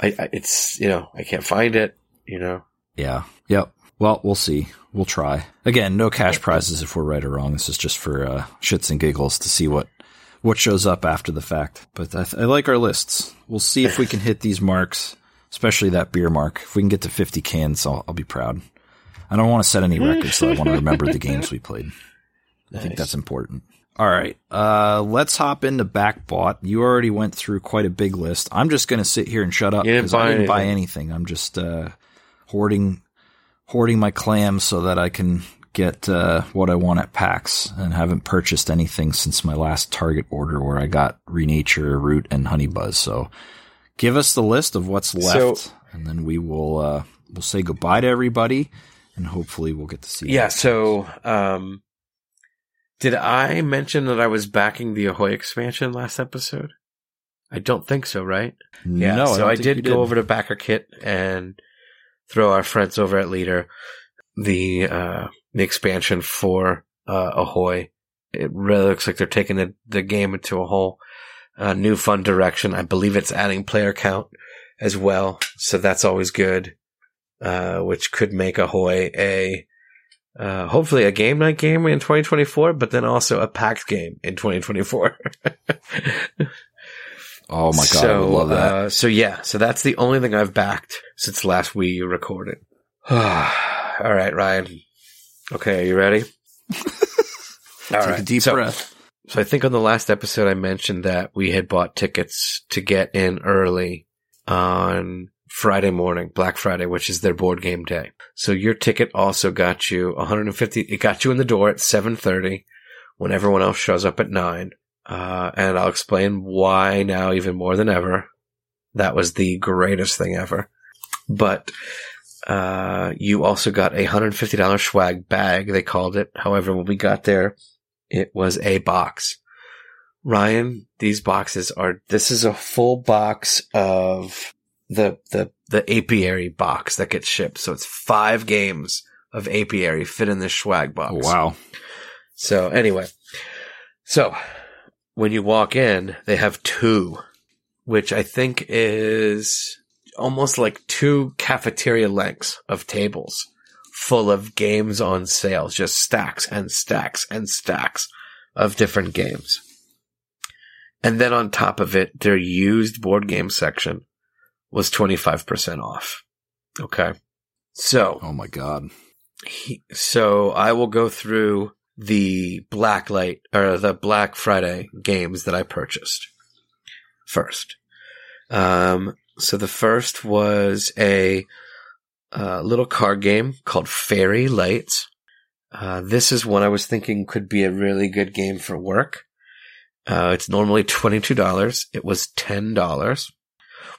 I, I, it's you know I can't find it. You know, Yeah. Yep. Well, we'll see. We'll try. Again, no cash prizes if we're right or wrong. This is just for uh, shits and giggles to see what what shows up after the fact. But I, I like our lists. We'll see if we can hit these marks, especially that beer mark. If we can get to 50 cans, I'll, I'll be proud. I don't want to set any records, so I want to remember the games we played. I think that's important. All right. Uh, let's hop into Backbot. You already went through quite a big list. I'm just going to sit here and shut up because I didn't buy anything. anything. I'm just uh, hoarding hoarding my clams so that I can get uh, what I want at PAX and haven't purchased anything since my last Target order where I got Renature, Root, and Honey Buzz. So give us the list of what's left So- and then we will uh, we'll say goodbye to everybody and hopefully we'll get to see yeah. So, um, did I mention that I was backing the Ahoy expansion last episode? I don't think so, right? Yeah. no, so don't I did go over to Backer Kit and throw our friends over at Leder the uh, the expansion for uh, Ahoy. It really looks like they're taking the, the game into a whole uh, new fun direction. I believe it's adding player count as well, so that's always good. Uh, which could make Ahoy a uh, hopefully a game night game in 2024, but then also a packed game in 2024. *laughs* oh my god, so, I love that. Uh, so yeah, so that's the only thing I've backed since last we recorded. *sighs* All right, Ryan. Okay, are you ready? *laughs* All Take right. a deep so, breath. so I think on the last episode I mentioned that we had bought tickets to get in early on Friday morning, Black Friday, which is their board game day. So your ticket also got you 150. It got you in the door at 7:30 when everyone else shows up at nine. Uh, and I'll explain why now even more than ever. That was the greatest thing ever. But uh, you also got a $150 swag bag, they called it. However, when we got there, it was a box. Ryan, these boxes are, this is a full box of the, the, the apiary box that gets shipped. So it's five games of apiary fit in this swag box. Oh, wow. So anyway, so when you walk in, they have two, which I think is almost like two cafeteria lengths of tables full of games on sale, just stacks and stacks and stacks of different games. And then on top of it, their used board game section was 25% off. Okay. So, Oh my god. he, so I will go through the black light or the Black Friday games that I purchased first. Um, so the first was a uh, little card game called Fairy Lights. Uh, this is one I was thinking could be a really good game for work. Uh, it's normally $22. It was $10.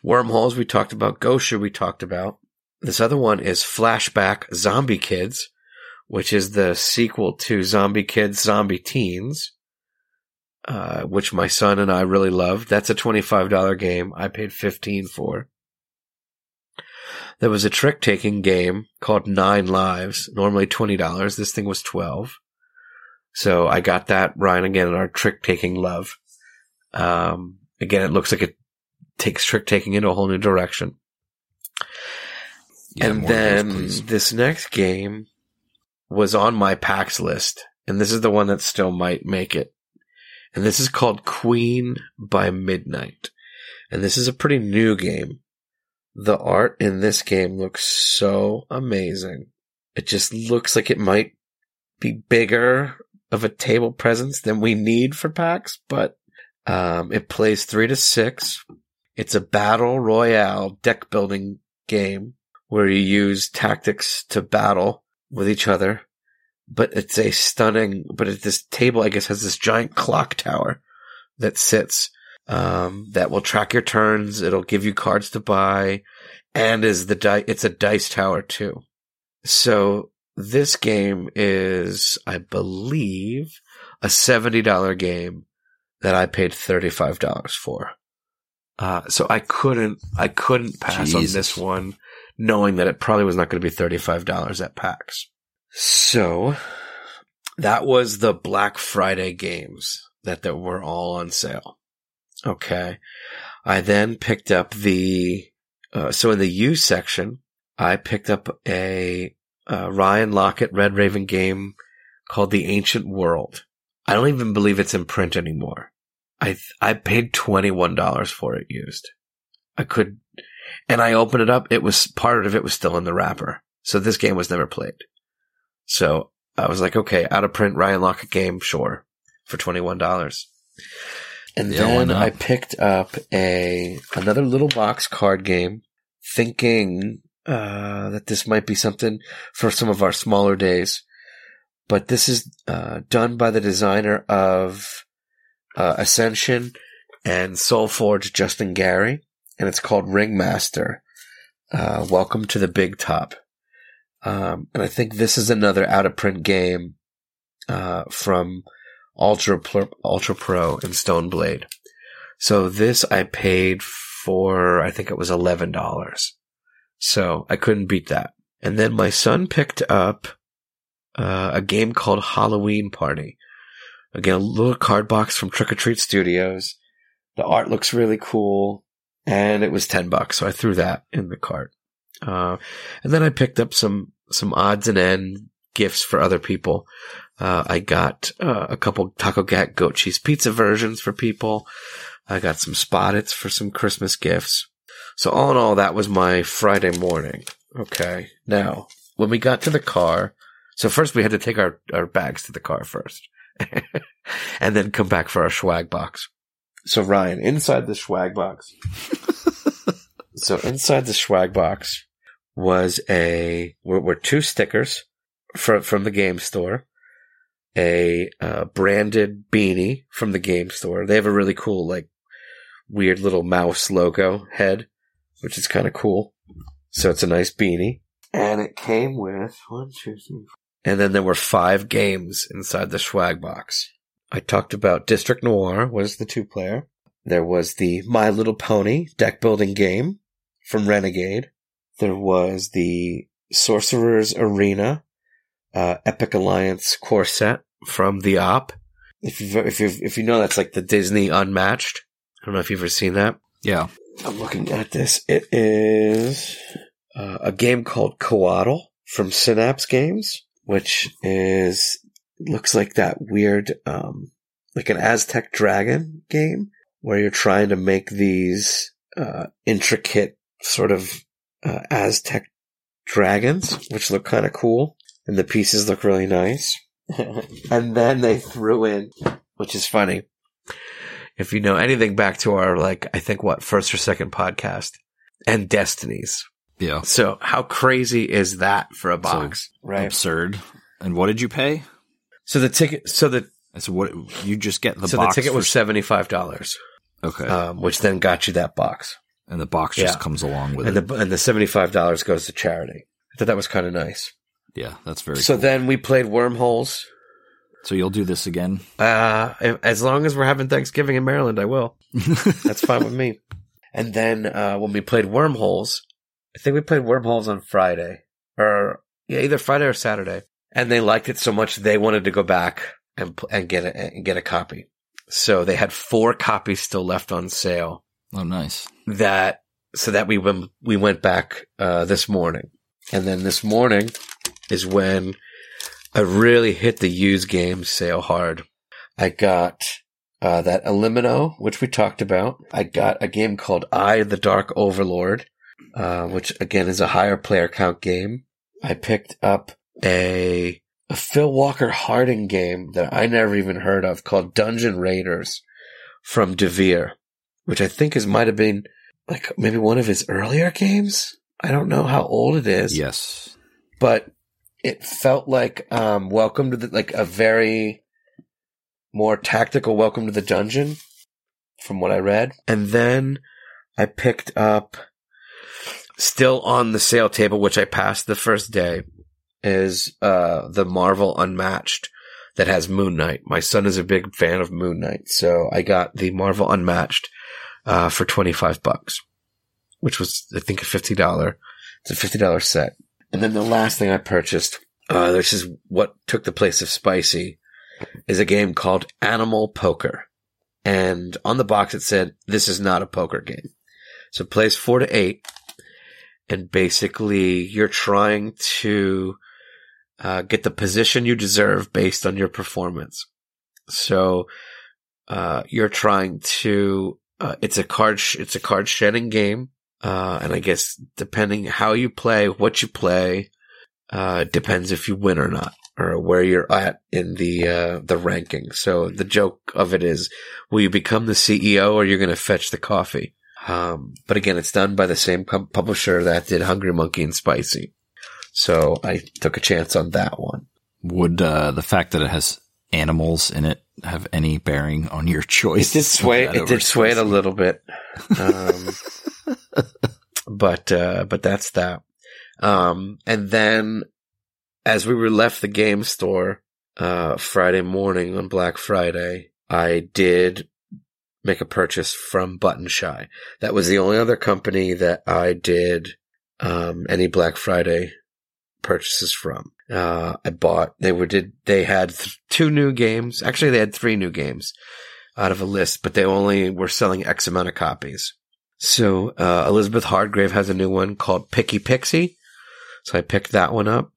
Wormholes we talked about. Gosha we talked about. This other one is Flashback Zombie Kids, which is the sequel to Zombie Kids, Zombie Teens, uh, which my son and I really loved. That's a $25 game. I paid 15 for. There was a trick taking game called Nine Lives, normally $20. This thing was 12. So I got that, Ryan, again, in our trick taking love. Um, again, it looks like it takes trick taking into a whole new direction. Yeah, and of those, then this next game was on my PAX list, and this is the one that still might make it. And this is called Queen by Midnight. And this is a pretty new game. The art in this game looks so amazing. It just looks like it might be bigger of a table presence than we need for PAX, but um, it plays three to six. It's a battle royale deck building game where you use tactics to battle with each other. But it's a stunning, but it, this table, I guess, has this giant clock tower that sits, um, that will track your turns. It'll give you cards to buy and is the die, it's a dice tower too. So this game is, I believe, a $70 game that I paid $35 for. Uh, so I couldn't, I couldn't pass on this one knowing that it probably was not going to be $35 at PAX. So that was the Black Friday games that, that were all on sale. Okay. I then picked up the, uh, so in the U section, I picked up a, uh, Ryan Laukat Red Raven game called The Ancient World. I don't even believe it's in print anymore. I, I paid $21 for it used. I could, and I opened it up. It was part of it was still in the wrapper. So this game was never played. So I was like, okay, out of print Ryan Laukat game, sure, for $21. And Yeah, then? I picked up a, another little box card game thinking, uh, that this might be something for some of our smaller days. But this is, uh, done by the designer of, uh, Ascension and SolForge Justin Gary. And it's called Ringmaster. Uh, welcome to the big top. Um, and I think this is another out of print game, uh, from Ultra, Pro, Ultra Pro and Stone Blade. So this I paid for, I think it was $11. So I couldn't beat that. And then my son picked up uh, a game called Halloween Party. Again, a little card box from Trick or Treat Studios. The art looks really cool, and it was ten bucks, so I threw that in the cart. Uh, and then I picked up some some odds and end gifts for other people. Uh, I got uh, a couple Taco Cat goat cheese pizza versions for people. I got some Spottits for some Christmas gifts. So all in all, that was my Friday morning. Okay. Now, when we got to the car, so first we had to take our, our bags to the car first *laughs* and then come back for our swag box. So Ryan, inside the swag box. *laughs* so inside the swag box was a, were, were two stickers from, from the game store, a uh, branded beanie from the game store. They have a really cool, like, weird little mouse logo head, which is kind of cool. So it's a nice beanie. And it came with one, two, three, four. And then there were five games inside the swag box. I talked about District Noir was the two player. There was the My Little Pony deck building game from Renegade. There was the Sorcerer's Arena uh, Epic Alliance core set from the Op. If you if you if you know that's like the Disney Unmatched. I don't know if you've ever seen that. Yeah. I'm looking at this. It is uh, a game called Coatl from Synapse Games, which is looks like that weird, um, like an Aztec dragon game where you're trying to make these uh, intricate sort of uh, Aztec dragons, which look kind of cool, and the pieces look really nice. *laughs* and then they threw in, which is funny. If you know anything back to our like, I think what first or second podcast, and Destinies. Yeah. So how crazy is that for a box, right? Absurd. And what did you pay? So the ticket, so the So what you just get the so the ticket was seventy five dollars, okay, um, which then got you that box, and the box just yeah. comes along with and it. the and the seventy five dollars goes to charity. I thought that was kind of nice. yeah, that's very. So cool. then we played wormholes. so you'll do this again. Uh, as long as we're having Thanksgiving in Maryland, I will. *laughs* That's fine with me. And then uh, when we played wormholes, I think we played wormholes on Friday, or yeah, either Friday or Saturday, and they liked it so much they wanted to go back and and get a and get a copy. So they had four copies still left on sale. Oh, nice. That so that we went we went back uh, this morning, and then this morning is when I really hit the used game sale hard. I got uh, that Elimino, which we talked about. I got a game called I, the Dark Overlord, uh, which again is a higher player count game. I picked up a, a Phil Walker Harding game that I never even heard of called Dungeon Raiders from Devir, which I think is might have been like maybe one of his earlier games. I don't know how old it is Yes. but it felt like um, welcome to the like a very more tactical welcome to the dungeon from what I read. And then I picked up still on the sale table, which I passed the first day, is uh, the Marvel Unmatched that has Moon Knight. My son is a big fan of Moon Knight, so I got the Marvel Unmatched uh, for twenty five bucks, which was I think a fifty dollar. It's a fifty dollar set. And then the last thing I purchased, uh, which is what took the place of Spicy, is a game called Animal Poker. And on the box it said, this is not a poker game. So plays four to eight. And basically you're trying to, uh, get the position you deserve based on your performance. So, uh, you're trying to, uh, it's a card, sh- it's a card shedding game. Uh, and I guess depending how you play, what you play, uh, depends if you win or not, or where you're at in the uh, the ranking. So the joke of it is, will you become the CEO or you're going to fetch the coffee? Um, but again, it's done by the same com- publisher that did Hungry Monkey and Spicy. So I took a chance on that one. Would uh, the fact that it has animals in it have any bearing on your choice? It did sway. It did sway it a little bit. Um, *laughs* but uh, but that's that. Um, and then as we were left the game store uh, Friday morning on Black Friday, I did make a purchase from Button Shy. That was the only other company that I did um, any Black Friday purchases from. uh, I bought. They were did they had th- two new games. Actually, they had three new games out of a list, but they only were selling X amount of copies. So uh, Elizabeth Hargrave has a new one called Picky Pixie. So I picked that one up.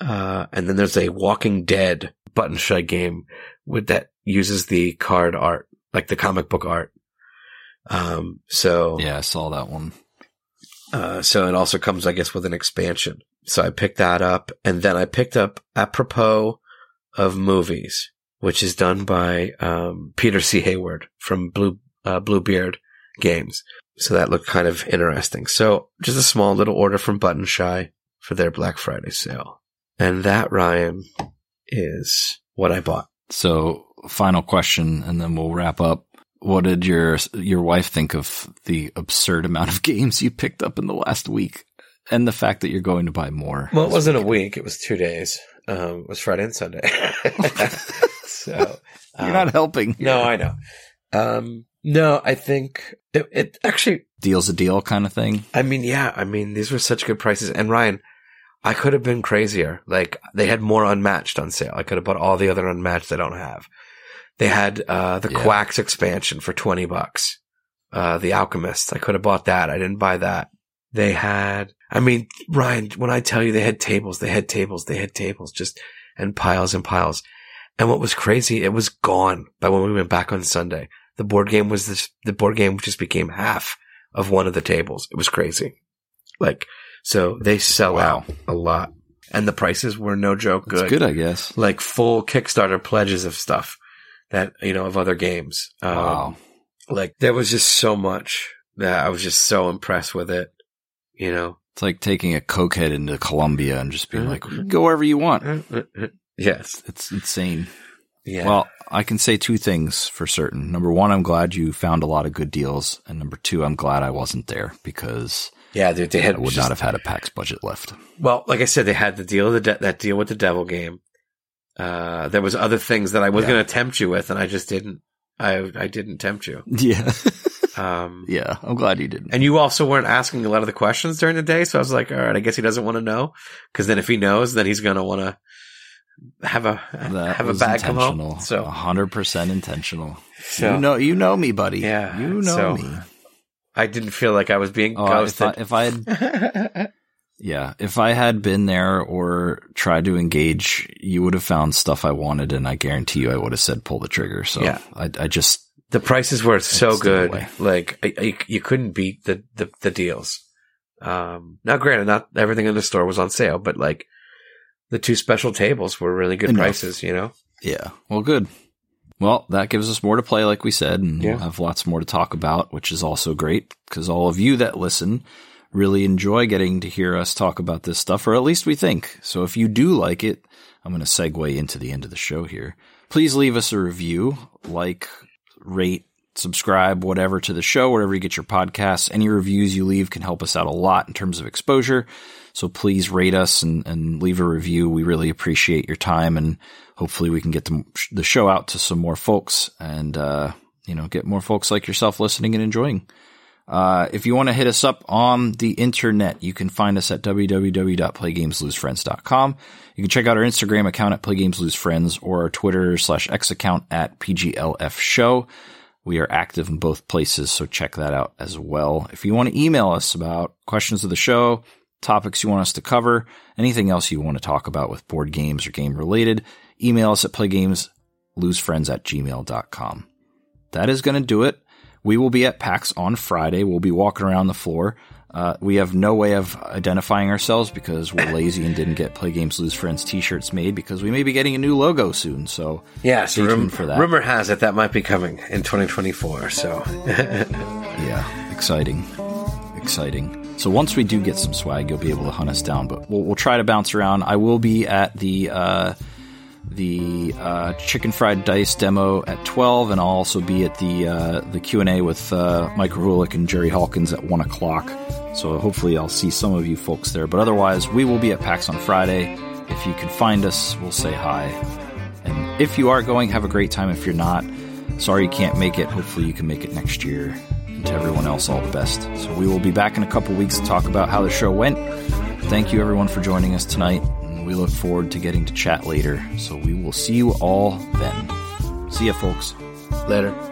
Uh, and then there's a Walking Dead button shy game with that uses the card art, like the comic book art. Um, so Yeah, I saw that one. uh, so it also comes, I guess, with an expansion. So I picked that up, and then I picked up apropos of movies, which is done by um, Peter C. Hayward from Blue uh, Bluebeard Games. So that looked kind of interesting. So just a small little order from Button Shy for their Black Friday sale, and that Ryan is what I bought. So, final question, and then we'll wrap up. What did your your wife think of the absurd amount of *laughs* games you picked up in the last week, and the fact that you're going to buy more? Well, it wasn't a week; it was two days. Um, it was Friday and Sunday. *laughs* so *laughs* You're um, not helping. No, I know. Um, no, I think it, it actually, Deal's a deal kind of thing. I mean, yeah, I mean, these were such good prices. And Ryan, I could have been crazier. Like they had more unmatched on sale. I could have bought all the other unmatched I don't have. They had, uh, the Yeah. Quacks expansion for 20 bucks. Uh, the Alchemist. I could have bought that. I didn't buy that. They had, I mean, Ryan, when I tell you they had tables, they had tables, they had tables just, and piles and piles. And what was crazy, it was gone by when we went back on Sunday. The board game was this, the board game just became half of one of the tables. It was crazy. Like, so they sell Wow. out a lot. And the prices were no joke It's good. good, I guess. Like full Kickstarter pledges of stuff that, you know, of other games. Um, wow. Like there was just so much that I was just so impressed with it. You know, It's like taking a cokehead into Colombia and just being like, Mhm. go wherever you want. yes. It's insane. Yeah. Well, I can say two things for certain. Number one, I'm glad you found a lot of good deals. And number two, I'm glad I wasn't there because yeah, dude, they I would just- not have had a PAX budget left. Well, like I said, they had the deal of the de- that deal with the devil game. Uh, there was other things that I was Yeah. going to tempt you with, and I just didn't. I I didn't tempt you. Yeah. *laughs* Um, yeah. I'm glad you didn't. and you also weren't asking a lot of the questions during the day, so I was like, all right, I guess he doesn't want to know, because then if he knows, then he's going to want to have a That have a bag come home. So, 100% intentional. so you know, you know me, buddy. Yeah, You know so- me. I didn't feel like I was being Oh, if I, ghosted. if I had, *laughs* yeah, if I had been there or tried to engage, you would have found stuff I wanted, and I guarantee you, I would have said pull the trigger. So Yeah. I, I just, the prices were so good. Like I, I, you couldn't beat the, the, the deals. Um, now granted, not everything in the store was on sale, but like the two special tables were really good Enough. prices, you know? yeah, well, good. Well, that gives us more to play, like we said, and Yeah. we'll have lots more to talk about, which is also great because all of you that listen really enjoy getting to hear us talk about this stuff, or at least we think. So if you do like it, I'm going to segue into the end of the show here. Please leave us a review, like, rate, subscribe, whatever to the show, wherever you get your podcasts. Any reviews you leave can help us out a lot in terms of exposure. So please rate us and, and leave a review. We really appreciate your time and hopefully we can get the, the show out to some more folks and, uh, you know, get more folks like yourself listening and enjoying. Uh, if you want to hit us up on the internet, you can find us at www.playgameslosefriends.com. You can check out our Instagram account at playgameslosefriends or our Twitter slash X account at PGLF show. We are active in both places, so check that out as well. If you want to email us about questions of the show, topics you want us to cover, anything else you want to talk about with board games or game related, email us at playgameslosefriends at gmail.com. That is going to do it. We will be at PAX on Friday. We'll be walking around the floor. Uh, we have no way of identifying ourselves because we're *coughs* lazy and didn't get Play Games Lose Friends t-shirts made because we may be getting a new logo soon. So Yeah, rum- for that. rumor has it that might be coming in 2024. So *laughs* Yeah, exciting, exciting. So once we do get some swag, you'll be able to hunt us down. But we'll, we'll try to bounce around. I will be at the uh, the uh, chicken fried dice demo at twelve, and I'll also be at the uh, the Q and A with uh, Mike Rulik and Jerry Hawkins at one o'clock. So hopefully I'll see some of you folks there. But otherwise, we will be at PAX on Friday. If you can find us, we'll say hi. And if you are going, have a great time. If you're not, sorry you can't make it. Hopefully you can make it next year. And to everyone else, all the best. So we will be back in a couple weeks to talk about how the show went. Thank you everyone for joining us tonight. And we look forward to getting to chat later. So we will see you all then. See ya, folks. Later.